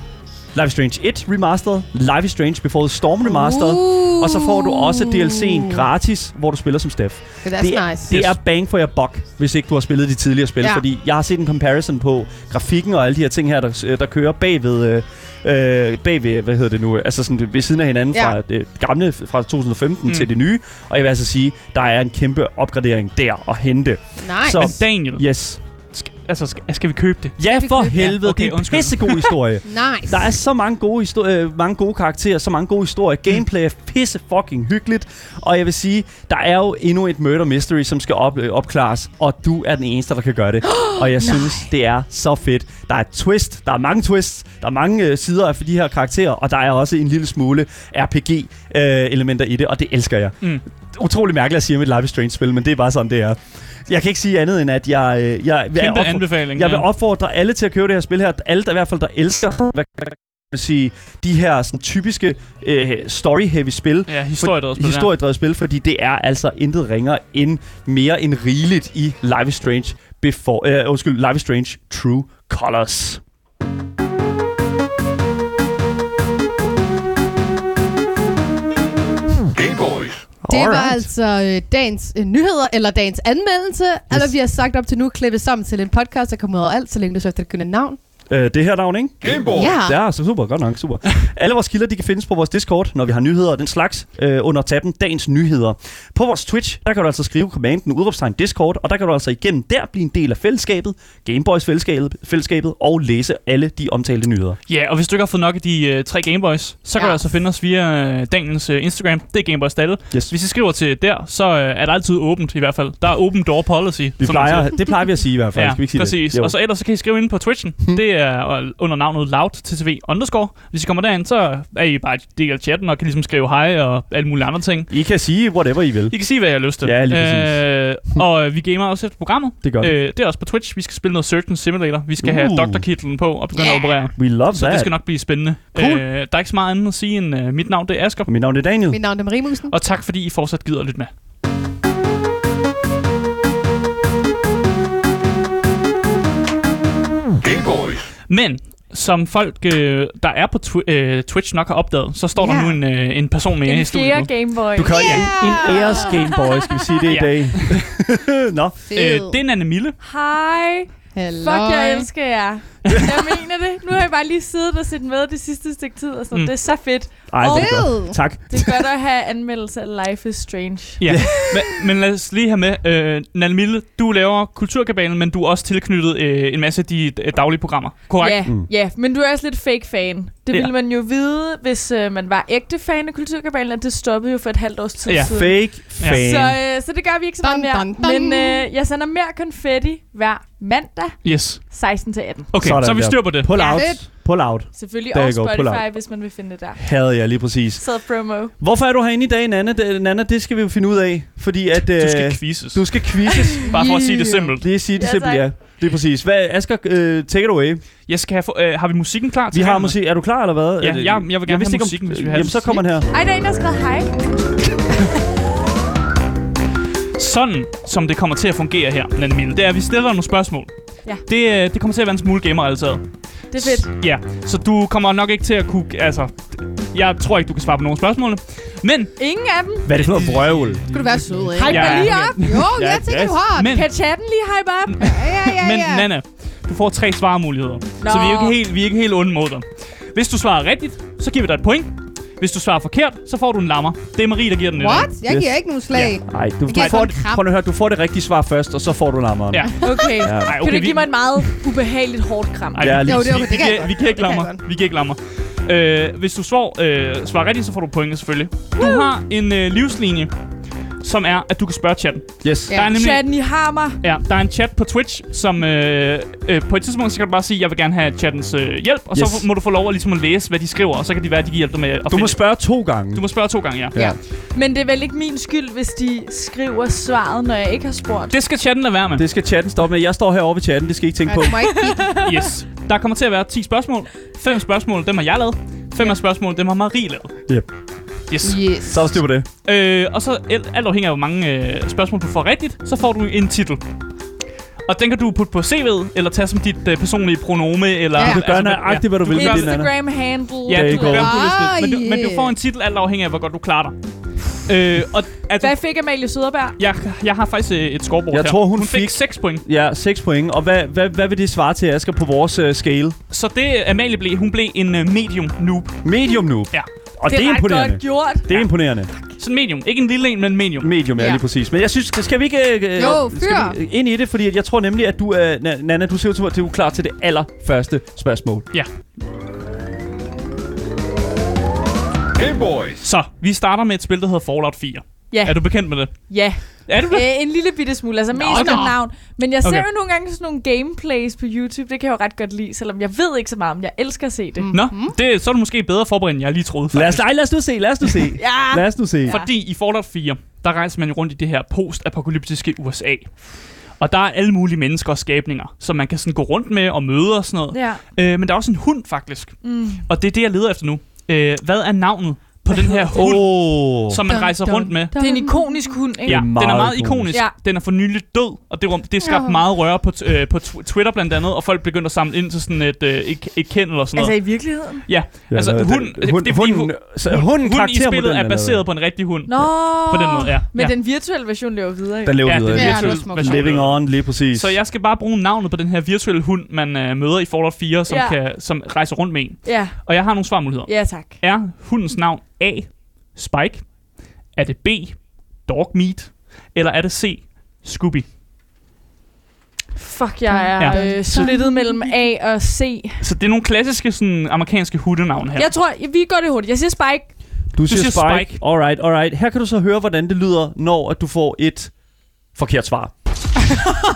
Life is Strange 1 Remastered, Life is Strange Before the Storm Remastered, Uh. og så får du også DLC'en gratis, hvor du spiller som Steph. That's det, er, nice. det er bang for your buck, hvis ikke du har spillet de tidligere spil. Ja. Ja. Fordi jeg har set en comparison på grafikken og alle de her ting her, der, der kører bagved, øh, øh, bagved, hvad hedder det nu, altså sådan ved siden af hinanden Ja. fra det gamle fra 2015 Mm. til det nye. Og jeg vil altså sige, der er en kæmpe opgradering der at hente. Nice. Så- Daniel, Yes. Sk- altså, skal, skal vi købe det? Ja, vi for købe- ja. helvede. Okay, det er en pissegod historie. nice. Der er så mange gode, histori- øh, mange gode karakterer, så mange gode historier. Gameplay er pisse fucking hyggeligt. Og jeg vil sige, der er jo endnu et murder mystery, som skal op- øh, opklares. Og du er den eneste, der kan gøre det. og jeg synes, det er så fedt. Der er et twist. Der er mange twists. Der er mange øh, sider af de her karakterer. Og der er også en lille smule RPG-elementer i det. Og det elsker jeg. Mm. Utrolig mærkeligt at sige med et Life is Strange-spil, men det er bare sådan, det er. Jeg kan ikke sige andet end, at jeg... Øh, jeg, jeg Kæmpe opfordrer- anbefaling. jeg vil ja. opfordre alle til at købe det her spil her. Alle, der i hvert fald, der elsker hvad kan man sige, de her sådan, typiske øh, story-heavy spil. Ja, historiedrevet spil. Historiedrevet spil, fordi det er altså intet ringer end mere end rigeligt i Life is Strange before, øh, undskyld, Life is Strange True Colors. Det var altså øh, dagens øh, nyheder, eller dagens anmeldelse. Yes. Eller vi har sagt op til nu, klippet sammen til en podcast, der kommer ud over alt, så længe du søger efter det navn. Øh, det her navn, ikke? Game Boys. Ja. Ja, så super, godt nok, super. Alle vores kilder, de kan findes på vores Discord, når vi har nyheder og den slags, øh, under tabben Dagens Nyheder. På vores Twitch, der kan du altså skrive kommanden udråbstegn Discord, og der kan du altså igennem der blive en del af fællesskabet, Gameboys fællesskabet, fællesskabet og læse alle de omtalte nyheder. Ja, og hvis du ikke har fået nok af de øh, tre Gameboys, så kan Ja. du altså finde os via øh, Daniels øh, Instagram. Det er Gameboys Dalle. Yes. Hvis I skriver til der, så øh, er der altid åbent i hvert fald. Der er open door policy. Vi plejer, siger. det plejer vi at sige i hvert fald. Ja, Skal vi ikke sige præcis. Det? Jo. Og så ellers så kan I skrive ind på Twitchen. Det er øh, under navnet loudttv underscore. Hvis I kommer derind, så er I bare del af chatten og kan ligesom skrive hej og alle mulige andre ting. I kan sige whatever I vil. I kan sige, hvad jeg har lyst til. Ja, lige præcis. Øh, og øh, vi gamer også efter programmet. Det gør vi. Øh, det er også på Twitch. Vi skal spille noget Surgeon Simulator. Vi skal uh. have doktorkitlen på og begynde Yeah. at operere. We love Så that. det skal nok blive spændende. Cool. Øh, der er ikke så meget andet at sige end uh, mit navn, det er Asger. Mit navn er Daniel. Mit navn er Marie Musen. Og tak fordi I fortsat gider at lytte med. Game Boys. Men som folk, øh, der er på tw- øh, Twitch nok har opdaget, så står der Ja. nu en, øh, en person med i En studiet. fjerde nu. Game Boy. Du kan Yeah! en, en æres Gameboy, skal vi sige det i dag. Nå, Øh, det er Nanne Mille. Hej. Hello. Fuck, jeg elsker jer. Jeg mener det. Nu har jeg bare lige siddet og set med det sidste stykke tid, og sådan. Mm. Det er så fedt. ej, det er godt. Tak. Det er godt at have anmeldelse af Life is Strange. Ja. men, men lad os lige have med. Øh, Nanne Mille, du laver Kulturkabalen, men du er også tilknyttet øh, en masse af de øh, daglige programmer. Korrekt? Ja, Mm. ja, men du er også lidt fake fan. Det Ja. ville man jo vide, hvis øh, man var ægte fan af Kulturkabalen, at det stoppede jo for et halvt års tid Ja. siden. Fake fan. Så, øh, så det gør vi ikke så meget Dun, mere. dun, dun. Men øh, jeg sender mere konfetti hver mandag Yes. 16 til 18. Okay, Sådan så er vi styr på det. Pull Ja. out. Fedt. Pull out. Selvfølgelig There pull Spotify, out. hvis man vil finde det der. Havde jeg lige præcis. Så promo. Hvorfor er du herinde i dag, Nana? Det, Nana, det skal vi jo finde ud af. Fordi at... Du skal øh, quizzes. du skal quizzes. Bare for at sige det simpelt. Det er sige det Ja, simpelt, ja. Det er præcis. Hvad, Asger, uh, take it away. Jeg skal have, få- øh, har vi musikken klar til Vi har musik. Er du klar, eller hvad? Ja, det- jeg- jeg vil gerne vidste have musikken, hvis vi har Jamen, så kommer den her. Ej, der er en, der har skrevet hej. Sådan, som det kommer til at fungere her, Nanne Mille, det er, at vi stiller nogle spørgsmål. Ja. Det, øh, det kommer til at være en smule gamer-relateret. Det er fedt. Ja, så du kommer nok ikke til at kunne... Altså, jeg tror ikke, du kan svare på nogle spørgsmål. Men, Ingen af dem. Hvad er det for noget vrøvl? Skulle du være sød, ikke? Hype Ja, lige op. Jo, Ja, jeg tænker, ja. du har men, Kan chatten lige hype op? Ja, ja, ja, men ja. Nana, du får tre svarmuligheder. Nå. Så vi er, jo ikke helt, vi er ikke helt onde mod dig. Hvis du svarer rigtigt, så giver vi dig et point. Hvis du svarer forkert, så får du en lammer. Det er Marie, der giver den. What? Jeg Yes. giver ikke nogen slag. Nej, du, du giver får, kun det, krab. prøv at høre, du får det rigtige svar først, og så får du lammeren. Ja. Okay. Ja. Ej, Kan okay, du vi, give mig en meget ubehageligt hårdt kram? Ej, Ja, lige Jo, det vi, okay, vi, det kan jeg giver, godt. vi giver ikke kan lammer. Vi giver ikke lammer. Øh, hvis du svarer, øh, svarer rigtigt, så får du pointet selvfølgelig. Du har en øh, livslinje, som er, at du kan spørge chatten. Yes. Ja. Der er nemlig Chatten, I har mig. ja, der er en chat på Twitch, som øh, øh, på et tidspunkt så kan du bare sige, jeg vil gerne have chattens øh, hjælp, og Yes. så må du få lov at, ligesom at læse, hvad de skriver, og så kan de være, at de kan hjælpe dig med at Du finde- må spørge to gange. du må spørge to gange, ja. Ja. Men det er vel ikke min skyld, hvis de skriver svaret, når jeg ikke har spurgt. Det skal chatten lade være med. Det skal chatten stoppe med. Jeg står herovre ved chatten, det skal I ikke tænke Ja, på. ikke Yes. Der kommer til at være 10 spørgsmål. Fem spørgsmål, dem har jeg lavet. Fem af spørgsmål, dem har Marie lavet. Yep. Yes. Yes. Så er der styr på det. Øh, og så alt alt afhængig af, hvor mange øh, spørgsmål du får rigtigt, så får du en titel. Og den kan du putte på CV'et, eller tage som dit øh, personlige pronome, eller... Ja. Du kan gøre hvad- nøjagtigt, hvad du vil med det, Nana. Instagram handle. Ja, du kan gøre, til. men, du, men du Ah, får en titel alt afhængig af, hvor godt du klarer dig. Øh, og altså, Hvad fik Amalie Søderberg? jeg, jeg har faktisk øh, et scoreboard Jeg her. tror, hun hun fik fik- 6 point. Ja, 6 point. Og hvad, hvad, hvad vil det svare til, Asger, på vores uh, scale? Så det Amalie blev, hun blev en uh, medium noob. Medium nu. Ja. Og det, det er imponerende. godt gjort. Det er imponerende. Sådan medium. Ikke en lille en, men medium. Medium, ja, Ja. lige præcis. Men jeg synes, skal vi ikke øh, Jo, skal vi ind i det? Fordi at jeg tror nemlig, at du, er, Na- Nana, du ser ud til, at du er klar til det allerførste spørgsmål. Game Boys. Så, vi starter med et spil, der hedder Fallout 4. Ja. Er du bekendt med det? Ja. Er du det? Øh, en lille bitte smule, altså mest nå. navn. Men jeg ser Okay. jo nogle gange sådan nogle gameplays på YouTube. Det kan jeg jo ret godt lide, selvom jeg ved ikke så meget om. Jeg elsker at se det. Mm. Nå, det, så er du måske bedre forberedt, end jeg lige troede. Lad os, nej, lad os nu se, lad os nu se. Ja. Lad os nu se. Fordi i Fallout 4, der rejser man jo rundt i det her post-apokalyptiske USA. Og der er alle mulige mennesker og skabninger, som man kan sådan gå rundt med og møde og sådan noget. Ja. Øh, men der er også en hund, faktisk. Mm. Og det er det, jeg leder efter nu. Øh, hvad er navnet på den her hund, Åh. som man rejser rundt med. Det er en ikonisk hund, ikke? Ja, er den er meget ikonisk. Ja. Den er for nylig død, og det, det skabte Ja. meget røre på, t- øh, på tw- Twitter blandt andet, og folk begyndte at samle ind til sådan et, øh, et, et kend eller sådan Altså noget. i virkeligheden? Ja, Ja, altså den- hunden, den- hund- det er fordi, hunden- hu- så hund- hunden hunden i spillet er baseret på en rigtig hund. Nå! På den måde, ja. Men Ja. den virtuelle version lever videre, jo. Den lever Ja, videre. den Ja, virtuelle det er version. Living on, lige præcis. Så jeg skal bare bruge navnet på den her virtuelle hund, man øh, møder i Fallout 4, som, Ja. kan, som rejser rundt med en. Ja, Og jeg har nogle svarmuligheder. ja tak. Er hundens navn A. Spike? Er det B. Dog Meat? Eller er det C. Scooby? Fuck, jeg er Ja. øh, splittet mellem A og C. Så det er nogle klassiske sådan, amerikanske hundenavn her. Jeg tror, vi går det hurtigt. Jeg siger Spike. Du siger, siger Spike. Spike. Alright, alright. Her kan du så høre, hvordan det lyder, når at du får et forkert svar.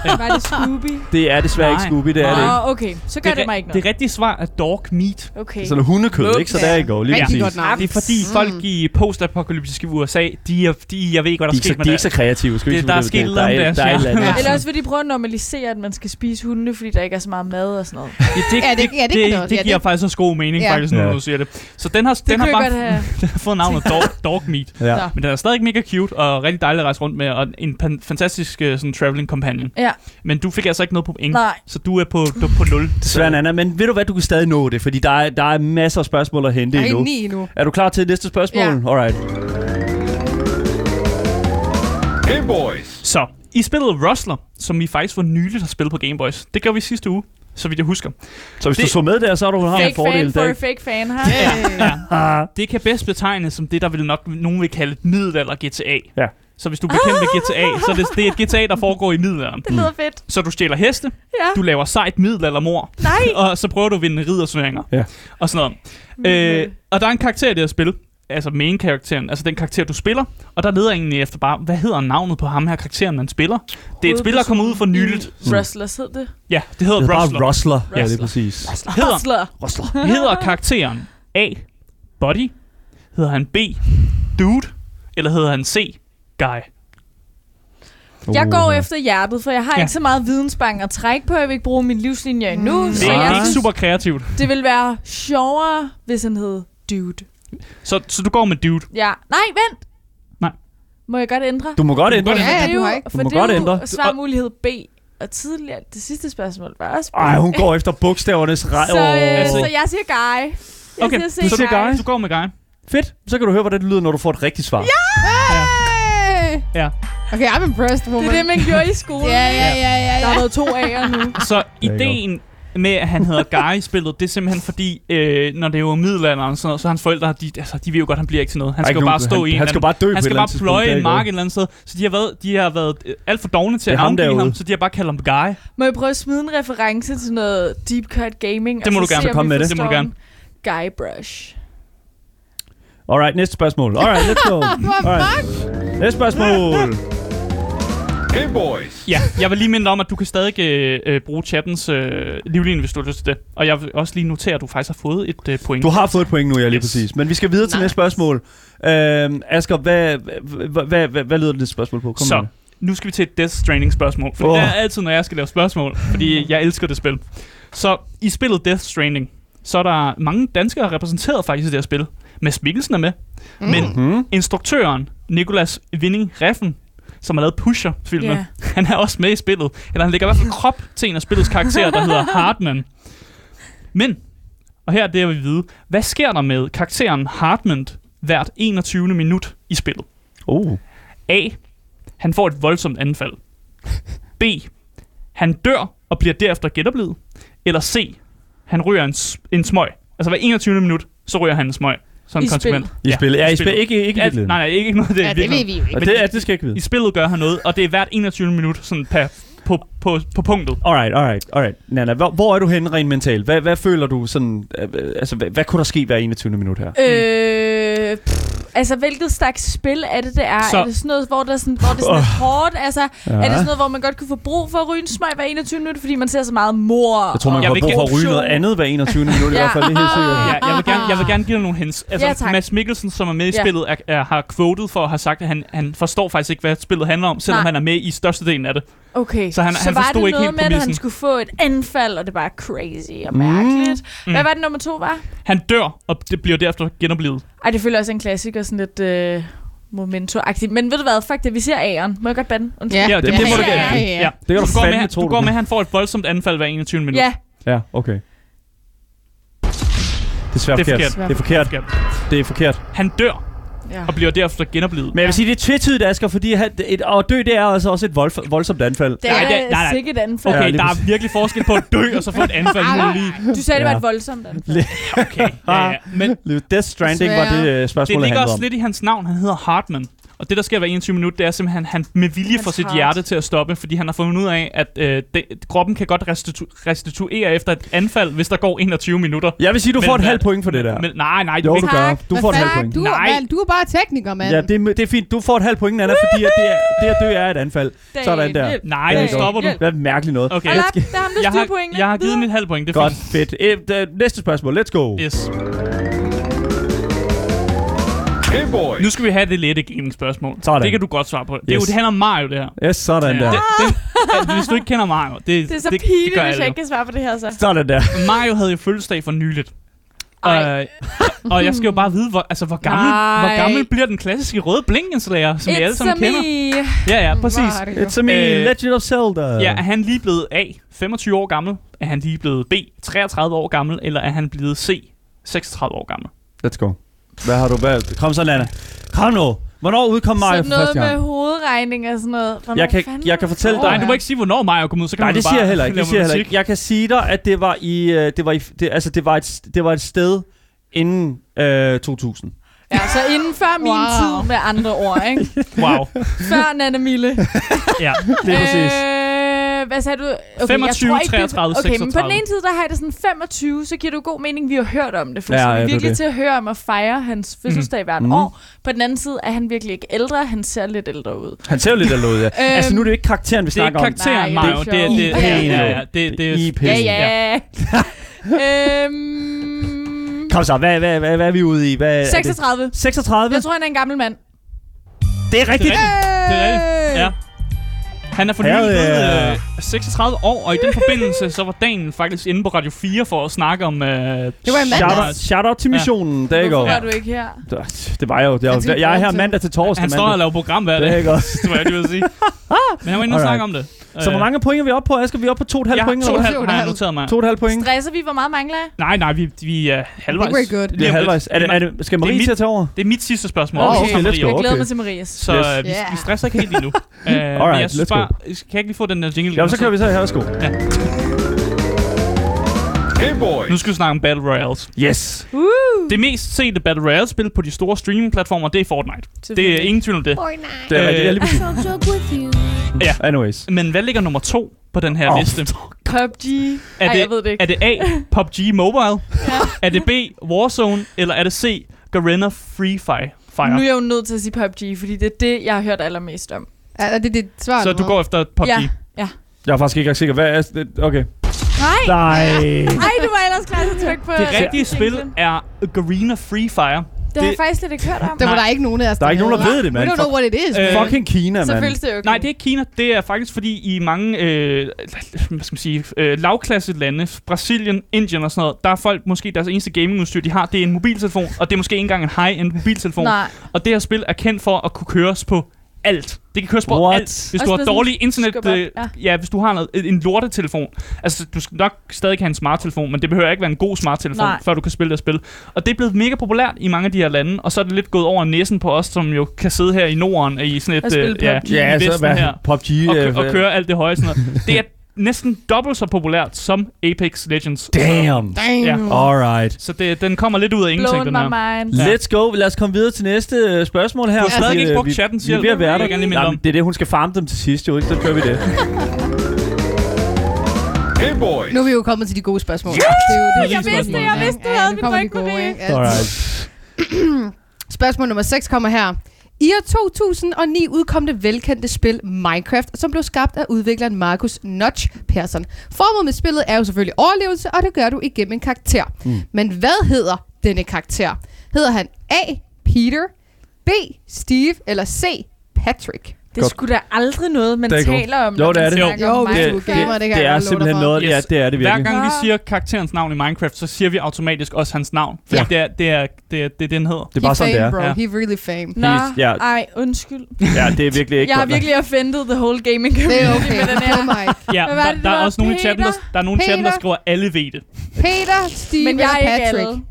Var det Scooby? Det er desværre Nej. ikke Scooby, det er det ikke. Åh, okay. Så gør det, det, mig ikke det noget. rigtige svar er Dog Meat. Okay. Sådan hundekød, ikke? Så der I går, lige Rigtig præcis. godt navn. Det er fordi Mm. folk i postapokalyptiske USA, de er, de, jeg ved ikke, hvad der De er ikke så, sket med de er det. ikke så kreative. Skal Det- ikke der er sket det? om der er, der er ja. eller. Ja. Også vil de prøve at normalisere, at man skal spise hundene, fordi der ikke er så meget mad og sådan noget. Ja, det, Ja, det- ja, det det, det det Ja, giver det- faktisk også god mening, Ja. faktisk, når Ja. du siger det. Så den har, Det den har bare fået navnet dog, dog Meat. Ja. Men den er stadig mega cute og rigtig dejlig at rejse rundt med, og en fantastisk uh, sådan, traveling companion. Ja. Men du fik altså ikke noget på point, Nej. så du er på, du er på 0. Desværre, Nana, men ved du hvad, du kan stadig nå det, fordi der er, der er masser af spørgsmål at hente Jeg er endnu. endnu. Er du klar til næste spørgsmål? Ja. Alright. Game Boys. Så, i spillet Rustler, som vi faktisk for nyligt har spillet på Game Boys, det gjorde vi sidste uge, så vidt jeg husker. Så hvis Det- du så med der, så har du har en Fake fordel fan for fake fan, her. Ja. Det kan bedst betegnes som det, der vil nok nogen vil kalde et middelalder GTA. Ja. Så hvis du er bekendt med GTA, så er det, det er et GTA, der foregår i middelalderen. Det lyder fedt. Så du stjæler heste, Ja. du laver sejt middelaldermor, Nej. og så prøver du at vinde riddersvøringer. Ja. Og sådan noget. Øh, og der er en karakter i det her spil, altså main-karakteren, altså den karakter, du spiller, og der leder egentlig efter bare, hvad hedder navnet på ham her karakteren, man spiller? Det er et spil, der er kommet ud for nyligt. Rustlers hed det. Ja, det hedder Det er Rustler. bare Rustler. Ja, det er Rustler. præcis. Hedder, Rustler. Rustler. hedder karakteren A. Buddy? Hedder han B. Dude? Eller hedder han C. Guy? Jeg går efter hjertet, for jeg har Ja. ikke så meget vidensbank at trække på. Jeg vil ikke bruge min livslinje endnu. Mm. Så Det er, er ikke super kreativt. det vil være sjovere, hvis han hed Dude. Så, så du går med Dude. Ja. Nej, vent! Nej. Må jeg godt ændre? Du må godt ændre. Ja, ja, Det er du har ikke. For Du må det er godt jo ændre. svarmulighed B. Og tidligere, det sidste spørgsmål var også B. Ej, hun går efter bogstavernes rej. Så, øh, så jeg siger Guy. Jeg Okay, siger du C, siger Guy. Du går med Guy. Fedt. Så kan du høre, hvordan det lyder, når du får et rigtigt svar. Hey! Ja. Okay, I'm impressed, Det woman. er det, man gjorde i skolen. Ja, ja, ja, ja, Der har ja. været to A'er nu. Så ideen med, at han hedder Guy i spillet, det er simpelthen fordi, øh, når det er jo middelalderen, og sådan noget, så hans forældre, de, altså, de ved jo godt, at han bliver ikke til noget. Han Ej, skal jo bare stå han, i en Han skal bare dø han skal bare pløje en mark et eller andet sted. Så de har været, de har været øh, alt for dogne til Det at ham navngive ham, så de har bare kaldt ham Guy. Må jeg prøve at smide en reference til noget deep cut gaming? Det må og du gerne. se, om Kom vi med det. Det må du gerne. den? Guy brush. Alright, næste spørgsmål. Alright, let's go. Alright. Næste spørgsmål. Game Boys. Ja, jeg vil lige minde om, at du kan stadig øh, øh, bruge chattens øh, livlinje, hvis du har lyst til det. Og jeg vil også lige notere, at du faktisk har fået et øh, point. Du har fået et point nu, ja, lige Yes. præcis. Men vi skal videre til Nice. næste spørgsmål. Øhm, Asger, hvad, hvad, hvad, hvad, hvad lyder det spørgsmål på? Kom Så, med nu skal vi til et Death Stranding spørgsmål. For oh. det er altid, når jeg skal lave spørgsmål, fordi jeg elsker det spil. Så i spillet Death Stranding, så er der mange danskere repræsenteret faktisk i det her spil. Mads Mikkelsen er med, mm. men Hmm? instruktøren Nicolas Winding Refn, som har lavet Pusher-filmen, yeah. han er også med i spillet. Eller han lægger i hvert fald krop til en af spillets karakterer, der hedder Hartman. Men, og her er det, jeg vil vide, hvad sker der med karakteren Hartman hvert 21. minut i spillet? Oh. A. Han får et voldsomt anfald. B. Han dør og bliver derefter genoplevet. Eller C. Han ryger en, en smøg. Altså hver 21. minut, så ryger han en smøg. Som I en konsekvens. I spillet? Ja, i spil, spillet. ikke, ikke i Ja, nej, nej, ikke noget det. Ja, det ved vi jo ikke. Og det, ja, det skal jeg ikke vide. I spillet gør han noget, og det er hvert 21. minut sådan per, på, på, på punktet. Alright, alright, alright. Nana, hvor, hvor er du henne rent mentalt? Hvad, hvad føler du sådan... Øh, altså, hvad, hvad kunne der ske hver 21. minut her? Øh, pff, Altså, hvilket slags spil er det, det er? Så-. Er det sådan noget, hvor, der er sådan, hvor det er sådan lidt hårdt? Altså, Ja. er det sådan noget, hvor man godt kunne få brug for at ryge en smøg hver 21 minutter, fordi man ser så meget mor? Jeg tror, man har vil brug for at ryge noget andet hver 21. minut i Ja. hvert fald. Det er helt sikkert. Ja, jeg vil gerne, jeg vil gerne give dig nogle hints. Altså, Ja, tak. Mads Mikkelsen, som er med i Ja. spillet, er, er, har quoted for at have sagt, at han, han forstår faktisk ikke, hvad spillet handler om, selvom Nej. han er med i størstedelen af det. Okay, Så han- så han var forstod det ikke noget helt med, at han skulle få et anfald, og det var crazy og mærkeligt. Mm. Hvad var det nummer to var? Han dør, og det bliver derefter genoplevet. Ej, det føler også en klassiker, sådan lidt øh, momento-agtigt. Men ved du hvad, fuck det, vi ser A'eren. Må jeg godt bande? Undskyld. Ja. Ja, det, det det, må du gerne. Ja, ja, ja. Det kan du Du går, med, tro, du du går med, at han får et voldsomt anfald hver 21 minut. ja. Ja, okay. Det er svært Det er forkert. forkert. Det er forkert. Det er forkert. Han dør, ja. og bliver derefter genoplevet. Men jeg vil sige, det er tvetydigt, Asger, fordi han, et, at dø, det er altså også et vold, voldsomt anfald. Det er Nej, det- nej, nej. sikkert anfald. Okay, Ja, der er virkelig forskel på at dø, og så få et anfald lige. Du sagde, det var et voldsomt anfald. Okay, ja, ja. Men Death Stranding var det øh, det spørgsmål, ligger handlede også om. lidt i hans navn. Han hedder Hartman. Og det, der sker hver 21 minut, det er simpelthen, at han med vilje Hans får sit heart. hjerte til at stoppe, fordi han har fundet ud af, at øh, det, kroppen kan godt restitu- restituere efter et anfald, hvis der går 21 minutter. Jeg vil sige, du Men får et halvt point for det der. Men, nej, nej, du Jo, du ikke. gør. Du får et halvt point. Du, er, Nej. man, du er bare tekniker, mand. Ja, det, er- det er fint. Du får et halvt point, Anna, fordi at det, er, det at dø er et anfald. Sådan der. Nej, nu det stopper du. Hjælp. Hvad mærkeligt noget. Okay. Der er ham, der Jeg har, jeg har givet mit halvt point. Det er Godt, fint. fedt. Øh, næste spørgsmål. Let's go. Yes. Game Boys. Nu skal vi have det lette gaming-spørgsmål. Sådan. Det kan du godt svare på. Det, er jo, Yes. det handler om Mario, det her. Yes, sådan Ja. der. Det, det, hvis du ikke kender Mario, det, Det er så det, pinligt, det gør hvis alle jeg ikke kan svare på det her så. Sådan der. Mario havde jo fødselsdag for nyligt. Øh, og jeg skal jo bare vide, hvor, altså, hvor, gammel, Nej. hvor gammel bliver den klassiske røde blinkenslager, som vi alle It's sammen a kender. me. Ja, ja, præcis. Mario. It's a me, Øh, Legend of Zelda. Ja, er han lige blevet A, 25 år gammel? Er han lige blevet B, 33 år gammel? Eller er han blevet C, 36 år gammel? Let's go. Hvad har du valgt? Kom så, Lana. Kom nu. Hvornår udkom Mario Sådan for noget første med gang? hovedregning og sådan noget. Hvornår Jeg kan- fanden jeg kan fortælle dig- Nej, du må ikke sige, hvornår Mario kom ud, så kan Nej, det bare siger jeg heller ikke. lave Det siger jeg heller musik. ikke. Jeg kan sige dig, at det var i, øh, det var i, det, altså det var et, det var et sted inden øh, 2000. Ja, så inden før min Wow. tid med andre ord, ikke? Wow. Før Nana Mille. Ja. Det er præcis. Øh, hvad sagde du? Okay, 25, jeg tror ikke, 33, det, Okay, men på 36. den ene side, der har jeg det sådan 25, så giver det jo god mening, vi har hørt om det. For Ja, ja, ja, vi det er er virkelig det. til at høre om at fejre hans fødselsdag hvert Mhm. år. På den anden side er han virkelig ikke ældre, han ser lidt ældre ud. Han ser jo lidt alene ud, ja. Øhm, altså, nu er det jo ikke karakteren, vi Det er ikke snakker om. karakteren, Nej, Mario. det Det er er, det, sjovt. ja, IP. ja, ja, det, det er IP. Ja, ja. øhm, Kom så, hvad, hvad, hvad, hvad er vi ude i? Hvad, er det? 36. 36? Jeg tror, han er en gammel mand. Det er Det rigtigt. er rigtigt. Det er rigtigt. Ja. Han er for nylig Hell blevet yeah. øh, 36 år, og i den forbindelse så var dagen faktisk inde på Radio 4 for at snakke om... Øh, Det var i Shout mandags. shout out til Ja. missionen. Der Hvorfor går. var du ikke her? Det var jo. Det var, skal jeg er her mandag til torsdag. han står og laver program hver Det er dag. ikke også. Det var jeg lige at sige. Men han var inde og snakke om det. Så hvor mange point er vi oppe på, Asger? Vi er oppe på to og et halvt jeg point, hvad? halv, har jeg noteret mig. To og et halvt point. Stresser vi? Hvor meget mangler jeg? Nej, nej, vi, vi er halvvejs. Very good. Det er halvvejs. Er det, er det, skal Marie til at tage over? Det er mit sidste spørgsmål. Okay, kommer let's det go. Jeg glæder okay. mig til Marias. Så Yes. øh, vi, Yeah. vi stresser ikke helt endnu. uh, men Alright, jeg let's go. bare, kan jeg ikke lige få den der jingle? Ja, så kører vi så her. Værsgo. Game Boys. Nu skal vi snakke om Battle Royales. Yes. Uh, Det mest sete Battle Royale-spil på de store streaming-platformer, det er Fortnite. Det er ingen tvivl om det. Det er. Jeg er lige you. Anyways. Men hvad ligger nummer to på den her Åh, liste? PUBG. Er Ej, det, jeg ved det ikke. er det A, PUBG Mobile? Er det B, Warzone? Eller er det C, Garena Free Fire? Nu er Fire? jeg jo nødt til at sige PUBG, fordi det er det, jeg har hørt allermest om. Er det dit svar? Så du går efter PUBG? Ja. Jeg er faktisk ikke sikker. Hvad er det? Okay. Nej! Nej. Ej, du var ellers klar til at trykke på Det rigtige spil er Garena Free Fire. Det har jeg det- faktisk slet ikke hørt om. Der var der ikke nogen af os, Der er ikke nogen, der ved det, We mand. don't know what it is. Øh. Fucking Kina, Så mand. føles det okay. Nej, det er ikke Kina. Det er faktisk fordi i mange øh, hvad skal man sige, øh, lavklasse lande, Brasilien, Indien og sådan noget, der er folk måske deres eneste gamingudstyr, de har, det er en mobiltelefon, og det er måske ikke engang en high-end mobiltelefon. Nej. Og det her spil er kendt for at kunne køres på alt. Det kan køres på What? alt. Hvis Også du har dårlig internet... Øh, ja. ja, hvis du har noget, en lortetelefon. Altså, du skal nok stadig have en smarttelefon, men det behøver ikke være en god smarttelefon, Nej. før du kan spille det spil. Og det er blevet mega populært i mange af de her lande, og så er det lidt gået over næsen på os, som jo kan sidde her i Norden i sådan et... Og spille øh, ja, Ja, så her PUBG. og, øh, kø- og køre alt det høje sådan noget. Det er næsten dobbelt så populært som Apex Legends. Damn. Damn. Ja. Alright. Så det, den kommer lidt ud af ingenting, Blown den her. mind. Ja. Let's go. Lad os komme videre til næste øh, spørgsmål her. Du har stadig ikke brugt vi- chattens Vi er ved at være der. jeg det er det, hun skal farme dem til sidst, jo ikke? Så gør vi det. Game Boys. Nu er vi jo kommet til de gode spørgsmål. Det er jo, det er Jeg jo vidste, jeg vidste, du Ja, havde nu min på det. Alright. Spørgsmål nummer 6 kommer her. I år 2009 udkom det velkendte spil Minecraft, som blev skabt af udvikleren Markus Notch Persson. Formålet med spillet er jo selvfølgelig overlevelse, og det gør du igennem en karakter. Mm. Men hvad hedder denne karakter? Hedder han A. Peter, B. Steve eller C. Patrick? Det er sgu da aldrig noget, man Det er taler om. Jo, når det er det. Jo, gamer, det kan det jeg er simpelthen for. noget, ja, Yes. det er det Hver virkelig. gang vi siger karakterens navn i Minecraft, så siger vi automatisk også hans navn. Fordi Ja. det, er, det, er, det, er, det er den hedder. Det er bare sådan, det er. bro. Ja. He really fame. Nå, ja. ej, undskyld. Ja, det er virkelig ikke Jeg har virkelig offended the whole gaming Det community er okay. med den her. Oh. Ja, der, det, der det er også nogle i chatten, der, der er nogle chatten, der skriver, alle ved det. Peter, Steve Men jeg eller er Patrick?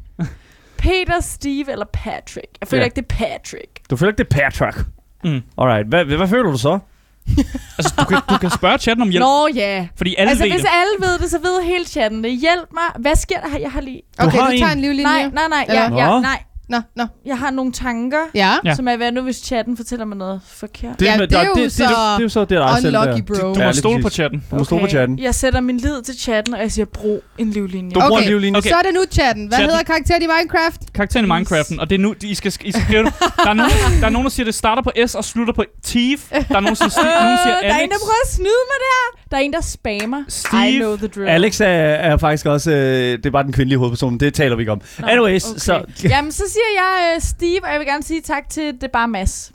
Peter, Steve eller Patrick. Jeg føler Ja. ikke, det er Patrick. Du føler ikke, det er Patrick? Mm. Alright, hvad, hvad, hvad føler du så? Altså, du kan, du kan spørge chatten om hjælp, Nå ja. fordi alle altså, ved hvis det. alle ved det, så ved hele chatten det. Hjælp mig. Hvad sker der her? Jeg har lige... Du Okay, har du tager en. en livlinje. Nej, nej, nej. Jeg, Nå. nej. Nå, nå. Jeg har nogle tanker, Ja. Ja. som er hvad nu, hvis chatten fortæller mig noget forkert. Ja, med- det er der- jo det, det, det, så det er jo så det, der er selv der. bro. Du Ja, må stole på chatten. Du må stole på chatten. Jeg sætter min lid til chatten, og jeg siger, brug en livlinje. Du bruger en Okay. livlinje. Okay. Så er det nu chatten. Hvad Chatten. hedder karakteren i Minecraft? Karakteren i Minecraften, og det er nu, I skal, I skal skrive det. Der er, nogen, der er nogen, der siger, det starter på S og slutter på Thief. Der er nogen, der siger, nogen siger Øh, der er en, Alex. der prøver at snyde mig der. Der er en, der spammer. I Steve. know the drill. Alex er, er faktisk også... Øh, det er bare den kvindelige hovedperson. Det taler vi ikke om. Nå, Anyways, okay. så... Jamen, så siger jeg uh, Steve, og jeg vil gerne sige tak til det bare Mads.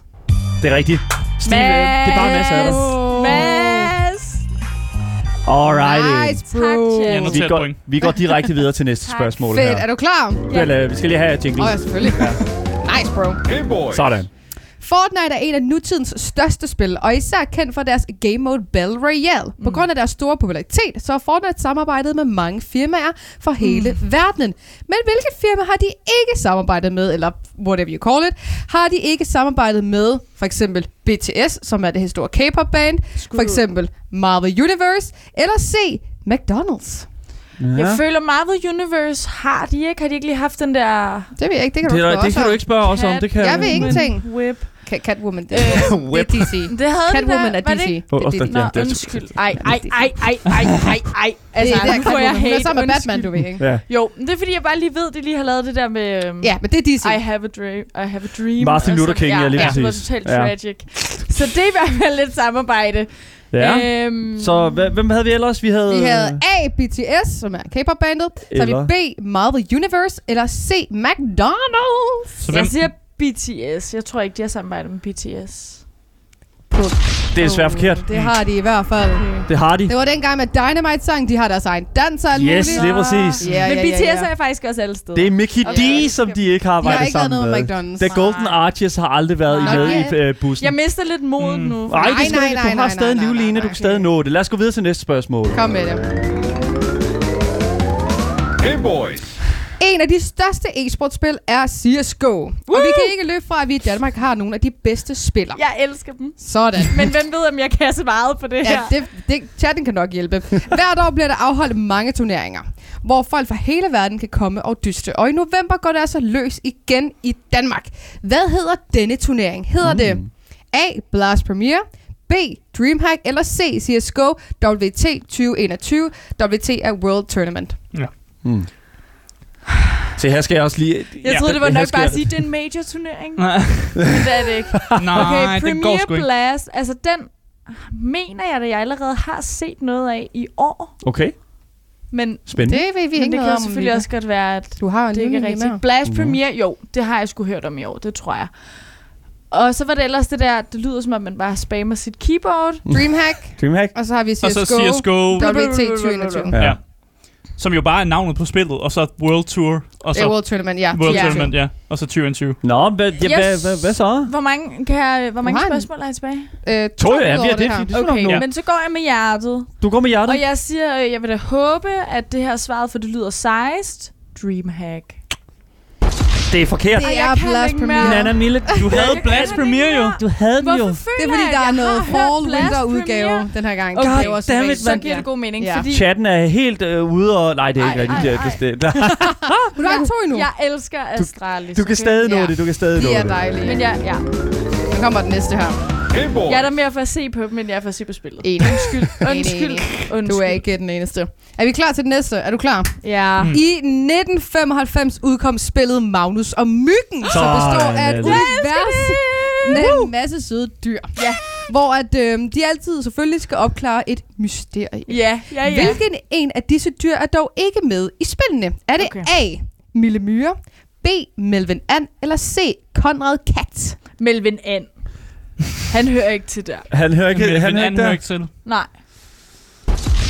Det er rigtigt. Steve, øh, det er bare dig. Åh. Mads! Alrighty. Nice, bro. Jeg Vi går, vi går direkte videre til næste Tak. spørgsmål Fedt. her. Er du klar? Ja. Vel, øh, vi skal lige have jingle. Åh, ja, selvfølgelig. Nice, bro. Game Boy. Sådan. Fortnite er en af nutidens største spil, og især kendt for deres game mode Battle Royale. På grund af deres store popularitet, så har Fortnite samarbejdet med mange firmaer for hele mm. verdenen. Men hvilke firmaer har de ikke samarbejdet med, eller whatever you call it, har de ikke samarbejdet med for eksempel BTS, som er det store K-pop band, for eksempel Marvel Universe, eller C, McDonald's. Jeg føler Marvel Universe har de ikke. Har de ikke lige haft den der Det ved jeg ikke, det kan du Det, spørge er- det kan du ikke spørge os om. Det kan Jeg ved ingenting. whip? Ca- Catwoman, det, er- det Whip. er DC. Det havde Catwoman der, er var DC. det? Åh, Det er DC. Nå, Ja, det undskyld. Ej, ej, ej, ej, ej, ej, ej. Altså, det det nu får jeg er hate. sammen med Batman, du ved, ikke? Ja. Jo, men det er fordi, jeg bare lige ved, at de lige har lavet det der med... øhm, Ja, men det er DC. I have a dream. I have a dream. Martin Luther så- King, ja, lige ja, det var præcis. totalt Ja. tragic. Så det er i hvert fald lidt samarbejde. Ja. Øhm, Så hvem havde vi ellers? Vi havde... Vi havde A, BTS, som er K-pop-bandet. Så har vi B, Marvel Universe. Eller C, McDonald's. Så hvem, jeg siger BTS. Jeg tror ikke, de har samarbejdet med BTS. Det er desværre forkert. Det har de i hvert fald. Det har de. Det var dengang med Dynamite sang. De har deres egen dans og alt Yes, muligt. lige præcis. Ja, Men ja, BTS ja, ja. er faktisk også alle steder. Det er Mickey Okay. D, som de ikke har De har arbejdet ikke lavet sammen noget med. McDonald's. The Golden. Arches har aldrig været Nej. med i øh, bussen. Jeg mister lidt mod Mm. nu. Nej, det skal Nej, nej, Du har nej, stadig en livline, du kan okay. stadig nå det. Lad os gå videre til næste spørgsmål. Kom med det. Game Boys. En af de største e-sportspil er CSGO. Og vi kan ikke løbe fra, at vi i Danmark har nogle af de bedste spillere. Jeg elsker dem. Sådan. Men hvem ved, om jeg kan så meget på det Ja, her? det, det, chatten kan nok hjælpe. Hvert år bliver der afholdt mange turneringer, hvor folk fra hele verden kan komme og dyste. Og i november går det altså løs igen i Danmark. Hvad hedder denne turnering? Hedder mm. det A. Blast Premier, B. Dreamhack eller C. CSGO WT 2021 WT er World Tournament. Hmm. Se, her skal jeg også lige... Jeg troede, det var nok bare at sige, at det er en major turnering. Nej, Men det er det ikke. nej Okay, det går sgu Premier ikke. Blast, altså den mener jeg, at jeg allerede har set noget af i år. Okay, Men, spændende. Det ved vi men ikke det kan om. selvfølgelig også godt være, at Du har en det ikke er rigtigt. Blast Mhm. Premier, jo, det har jeg sgu hørt om i år, det tror jeg. Og så var det ellers det der, det lyder som om, man bare spammer sit keyboard. Dreamhack, Dreamhack? og så har vi CSGO. Og så CSGO. WT 2021. Ja. Ja. Som jo bare er navnet på spillet, og så World Tour, og Det så er World Tournament, ja. World Ja. Tournament, ja. Og så 2020. Nå, hvad, ja, Yes. hvad, hvad, så? Hvor mange, kan jeg, hvor mange har spørgsmål har jeg tilbage? Øh, To, ja, ja, over det er. Det skal Okay, nå. men så går jeg med hjertet. Du går med hjertet? Og jeg siger, øh, jeg vil da håbe, at det her er svaret, for det lyder sejst. Dreamhack. Det er forkert. Det er jeg kan Blast ikke Premier. mere. Nana Mille, du havde Blast kan Premier ikke jo. mere. Du havde den jo. Det er fordi, der er noget fall winter udgave den her gang. Okay, Det dammit, så giver det god mening, Ja. fordi Chatten er helt øh, ude og... Nej, det er ikke Ej, rigtigt. Det. Du har to endnu. jeg elsker Astralis. Du kan stadig nå Ja. det. Du kan stadig nå De det. er dejlige. Men ja, ja. Nu kommer den næste her. Jeg er der mere for at se på dem, end jeg er for at se på spillet. Enig. Undskyld. Undskyld. Undskyld. Du er ikke den eneste. Er vi klar til det næste? Er du klar? Ja. I 1995 udkom spillet Magnus og Myggen, som består af et univers med en masse søde dyr. Ja. Hvor at, øh, de altid selvfølgelig skal opklare et mysterie. Ja, ja, ja. Hvilken en af disse dyr er dog ikke med i spillene? Er det Okay. A. Mille Myre, B. Melvin And, eller C. Konrad Kat? Melvin And. Han hører ikke til der. Han hører ikke, Melvin han hører An ikke hører der. ikke til. Nej.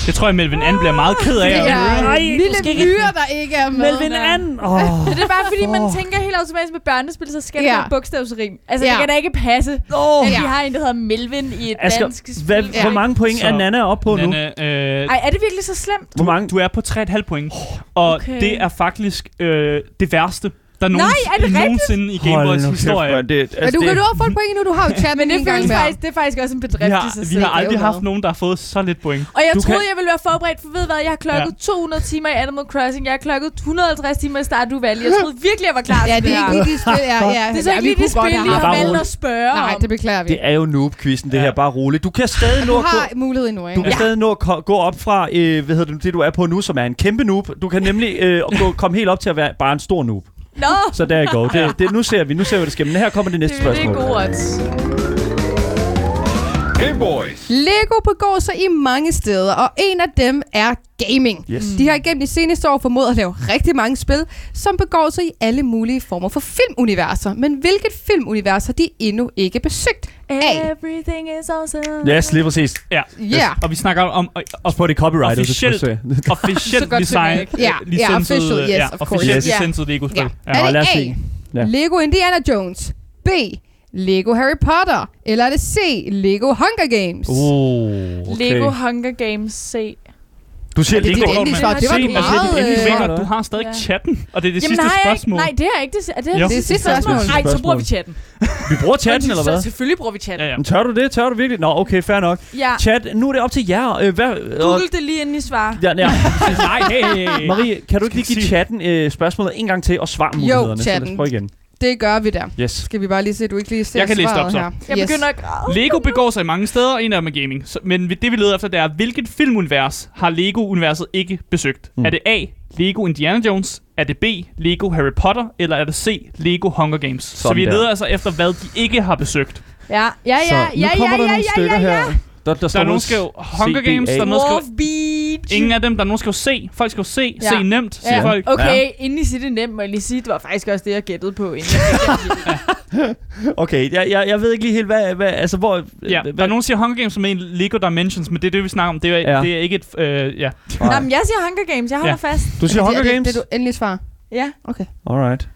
Det tror jeg, Melvin An bliver meget ked af. Det at høre. er en lille ikke- myre, der ikke er med. Melvin An. Åh. Men det er bare fordi, man Åh. tænker helt automatisk med børnespil, så skal det Ja. være bogstavsrim. Altså, Ja. det kan da ikke passe, Åh. at Ja. vi har en, der hedder Melvin i et Asger, dansk spil. hvad, Ja. hvor mange point er Så- Nana oppe på nu? Nana, øh, Ej, er det virkelig så slemt? Hvor mange? du er på 3,5 point. Og Okay. det er faktisk øh, det værste, der Nej, er det rigtigt? nogensinde i Game Hold Boys nu kæft, historie. mand. det, Men altså, du kan det, du har fået point nu, du har jo chatten Men det en gang faktisk, det er faktisk også en vi bedrift har, i sig vi selv. har aldrig det haft nogen, der har fået så lidt point. Og jeg Du troede, kan- jeg ville være forberedt, for ved hvad, jeg har klokket 200 timer i Animal Crossing. Jeg har klokket 150 timer i Stardew Valley. Jeg troede virkelig, jeg var klar Ja, til det det er her. ikke lige de spil, ja, ja. Det er så ja, ikke vi lige de kunne godt spil, have haft- har Bare valgt at spørge Nej, det beklager vi. det er jo noob-quizzen, det Ja. her. Bare roligt. Du kan stadig nå Du at gå... har mulighed endnu? Du kan stadig nå at gå op fra, øh, hvad hedder det, det, du er på nu, som er en kæmpe noob. Du kan nemlig øh, komme helt op til at være bare en stor noob. Nå, Så der go. Det, det, nu ser vi, nu ser vi det ske. Men her kommer det næste det er spørgsmål. virkelig gode odds. Game Boys. Lego begår sig i mange steder, og en af dem er gaming. Yes. De har igennem de seneste år formået at lave rigtig mange spil, som begår sig i alle mulige former for filmuniverser. Men hvilket filmunivers har de endnu ikke besøgt? A. Everything is awesome. Yes, lige præcis. Ja. Ja. Og vi snakker om... Og, på det copyrighted. Officielt. officielt godt design. til Ja, ja, official, yes, of course. Officielt Yes. licenset Lego-spil. Ja. Ja. Er og det lad os A. se. Ja. Lego Indiana Jones. B. Lego Harry Potter. Eller er det C. Lego Hunger Games? Oh, okay. Lego Hunger Games C. Du siger det er Lego. dit endelige svar. Det var Se, du altså, meget, det er øh, eller du har stadig Ja. chatten, og det er det Jamen sidste ikke? spørgsmål. Nej, det er ikke det. Er det, Jo. Det er sidste spørgsmål. Nej, så bruger vi chatten. Vi bruger chatten, eller Så hvad? Selvfølgelig bruger vi chatten. Ja, ja. Men tør du det? Tør du virkelig? Nå, okay, fair nok. Ja. Chat, nu er det op til jer. Øh, hvad, og, Google det lige inden I svarer. ja, ja. Nej, hey, hey, hey. Marie, kan du ikke lige give chatten øh, spørgsmålet en gang til og svar mulighederne? Så lad chatten. os prøve igen. Det gør vi der. Yes. Skal vi bare lige se, at du ikke lige ser Jeg kan læse det op, så. her. Jeg begynder at græde. Lego begår sig i mange steder, og en af dem er gaming. Så, men det vi leder efter, det er, hvilket filmunivers har Lego-universet ikke besøgt? Mm. Er det A, Lego Indiana Jones? Er det B, Lego Harry Potter? Eller er det C, Lego Hunger Games? Så Sådan vi der. leder altså efter, hvad de ikke har besøgt. Ja, ja, Så ja, ja, ja, ja, nogle ja, stykker ja, ja. Der, der, Der er nogen, skriver Hunger. Games, der er nogen. Beach. Ingen af dem, der er nogen, skriver C. Folk skriver C. Ja. C nemt, siger Ja. folk. Okay, inden I siger det nemt, må jeg lige sige, det var faktisk også det, jeg gættede på. Inden jeg. Okay, jeg, jeg, jeg ved ikke lige helt, hvad... hvad altså, hvor... Ja, hvad, der er nogen, der siger Hunger Games som er en Lego Dimensions, men det er det, vi snakker om. Det er, Ja. ja. det er ikke et... Øh, ja. Nå, men jeg siger Hunger Games. Jeg holder Ja. fast. Du siger Er det- Hunger er det, Games? Det, er du endelig svar. Ja. Okay. Alright.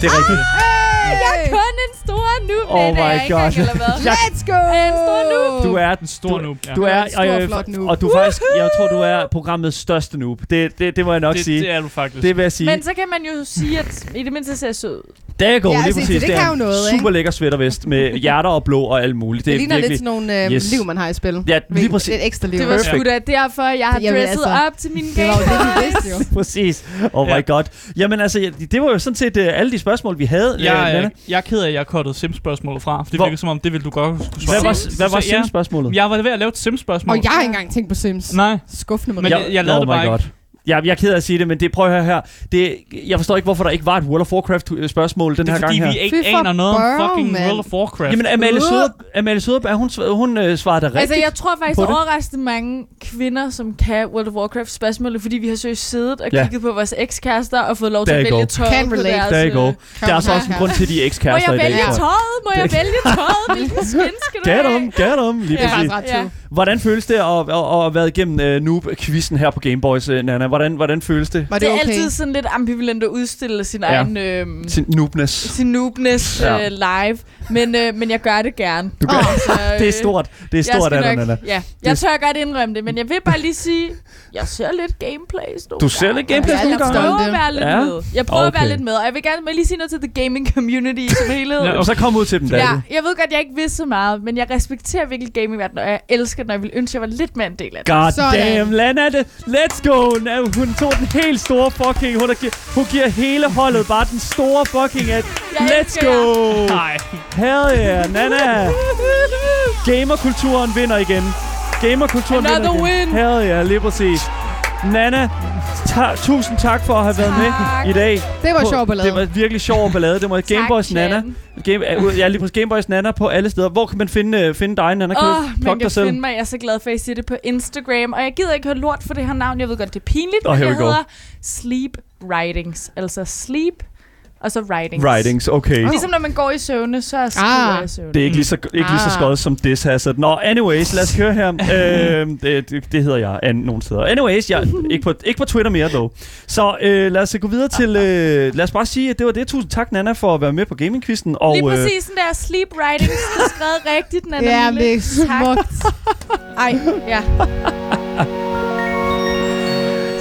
Det er rigtigt. Jeg er kun en stor noob. Oh det er my jeg ikke God. hvad? Let's go! Er en stor noob? Du er En stor noob. Ja. Du er, en stor, og, øh, flot noob. og du er faktisk, jeg tror, du er programmets største noob. Det, det, det må jeg nok det, sige. det er du faktisk. Det vil jeg sige. Men så kan man jo sige, at i det mindste ser jeg sød. Der går Ja, lige altså, præcis. det kan er jo noget, super ikke? lækker sweatervest med hjerter og blå og alt muligt. Det, Det, det er ligner virkelig... lidt sådan nogle øh, Yes. liv, man har i spil. Ja, lige præcis. Et ekstra liv. Det var sgu da derfor, jeg har Jamen, dresset altså, op til min Det var game. jo det, vi vidste jo. Præcis. Oh my Ja. god. Jamen altså, ja, det var jo sådan set uh, alle de spørgsmål, vi havde. øh, Jeg, jeg er ked af, at jeg kottede Sims-spørgsmålet fra, for det Hvor- virker som om, det ville du godt kunne Hvad svare var, hvad var Så ja, Sims-spørgsmålet? Jeg var ved at lave et Sims-spørgsmål. Og jeg har ikke engang tænkt på Sims. Nej, Skuffende med Men det. jeg- jeg lavede det oh my bare god. Jeg, jeg er ked af at sige det, men det prøv at høre her. Det, jeg forstår ikke, hvorfor der ikke var et World of Warcraft-spørgsmål den det her er fordi, gang her. vi ikke Fy aner noget om fucking mand. World of Warcraft. Jamen, Amalie Øh. Søder, Amalie Søderberg, hun, hun øh, svarede da rigtigt. Altså, jeg tror faktisk, der er det. overraskende mange kvinder, som kan World of Warcraft spørgsmålet, fordi vi har søgt siddet og Ja. kigget på vores ekskærester og fået lov til at vælge tøjet Can på deres... Der go. øh, Der er så også en grund til, at de er Må ekskærester jeg i dag. vælge tror jeg. tøjet? Må jeg vælge tøjet? Hvilken skin skal du Get have? them, get them, lige Ja. præcis. Ja. Hvordan føles det at, at, at have været igennem uh, Noob-quizzen her på Gameboys, Nana? Hvordan, hvordan føles det? Var Det det er okay? altid sådan lidt ambivalent at udstille sin Ja. egen... Øh, Sin noobness. sin noobness Ja. øh, live, men, øh, men jeg gør det gerne. Du gør- så, øh, Det er stort. Det er jeg stort dig, nok-. Ja, jeg tør godt indrømme det, men jeg vil bare lige sige, jeg ser lidt gameplays nogle Du ser gange. lidt gameplays jeg, nogle jeg gange? prøver Stolte. at være lidt Ja. med. Jeg prøver at være Okay. lidt med, og jeg vil gerne jeg lige sige noget til the gaming community som helhed. Ja, og så kom ud til dem, Ja, David. jeg ved godt, jeg ikke vidste så meget, men jeg respekterer virkelig gamingverdenen, og jeg elsker den, og jeg ville ønske, at jeg var lidt mere en del af det. God Sådan. damn, Lana, det. let's go. Now, hun tog den helt store fucking, hun, gi- hun giver hele holdet bare den store fucking, at Jeg Let's go! Nej. Hell yeah, Nana! Gamerkulturen vinder igen. Gamerkulturen Another vinder igen. win. Hell yeah, lige præcis. Nana, ta- tusind tak for at have været med Tak. i dag. Det var sjov ballade. Det var virkelig sjov ballade. Det var Gameboys Tak, Nana. Game, ja, lige præcis Gameboys Nana på alle steder. Hvor kan man finde, øh, finde dig, Nana? Kan Åh, du man kan dig selv? finde mig. Jeg er så glad for, at I siger det på Instagram. Og jeg gider ikke høre lort for det her navn. Jeg ved godt, det er pinligt, Oh, men jeg hedder Sleep Writings. Altså sleep, og så writings. Writings, okay. Ligesom når man går i søvne, så skriver Ah. jeg i søvne. Det er ikke lige så, ikke lige så Ah. skødt som this hazard. Nå, anyways, lad os køre her. øh, det, det, det hedder jeg an, nogle steder. Anyways, jeg, ikke, på, ikke på Twitter mere, dog. Så øh, lad os gå videre til... Øh, lad os bare sige, at det var det. Tusind tak, Nana, for at være med på gamingquisten. Og, Lige øh, præcis sådan der sleep writings. Du har skrevet rigtigt, Nana Ja, det er smukt. Ej, ja.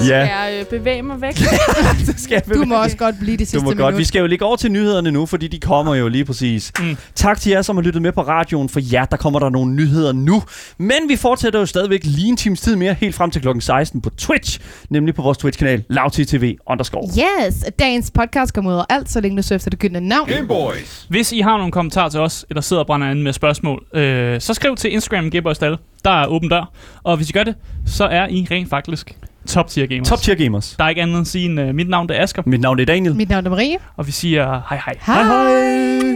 Skal Ja, jeg øh, bevæge mig væk? det skal jeg Du må også godt blive det sidste Du må minut. godt. Vi skal jo ligge over til nyhederne nu, fordi de kommer jo lige præcis. Mm. Tak til jer, som har lyttet med på radioen, for jer, der kommer der nogle nyheder nu. Men vi fortsætter jo stadigvæk lige en times tid mere, helt frem til klokken 16 på Twitch, nemlig på vores Twitch-kanal, LavTV underscore. Yes, dagens podcast kommer ud over alt, så længe du søger efter det gyldne navn. Gameboys. Hvis I har nogle kommentarer til os, eller sidder og brænder an med spørgsmål, øh, så skriv til Instagram Gameboys. Der er åben dør. Og hvis I gør det, så er I rent faktisk top tier gamers. Top tier gamers. Der er ikke andet end at sige, end, uh, mit navn det er Asger, Mit navn er Daniel. Mit navn er Marie. og vi siger hej hej. Hej hej.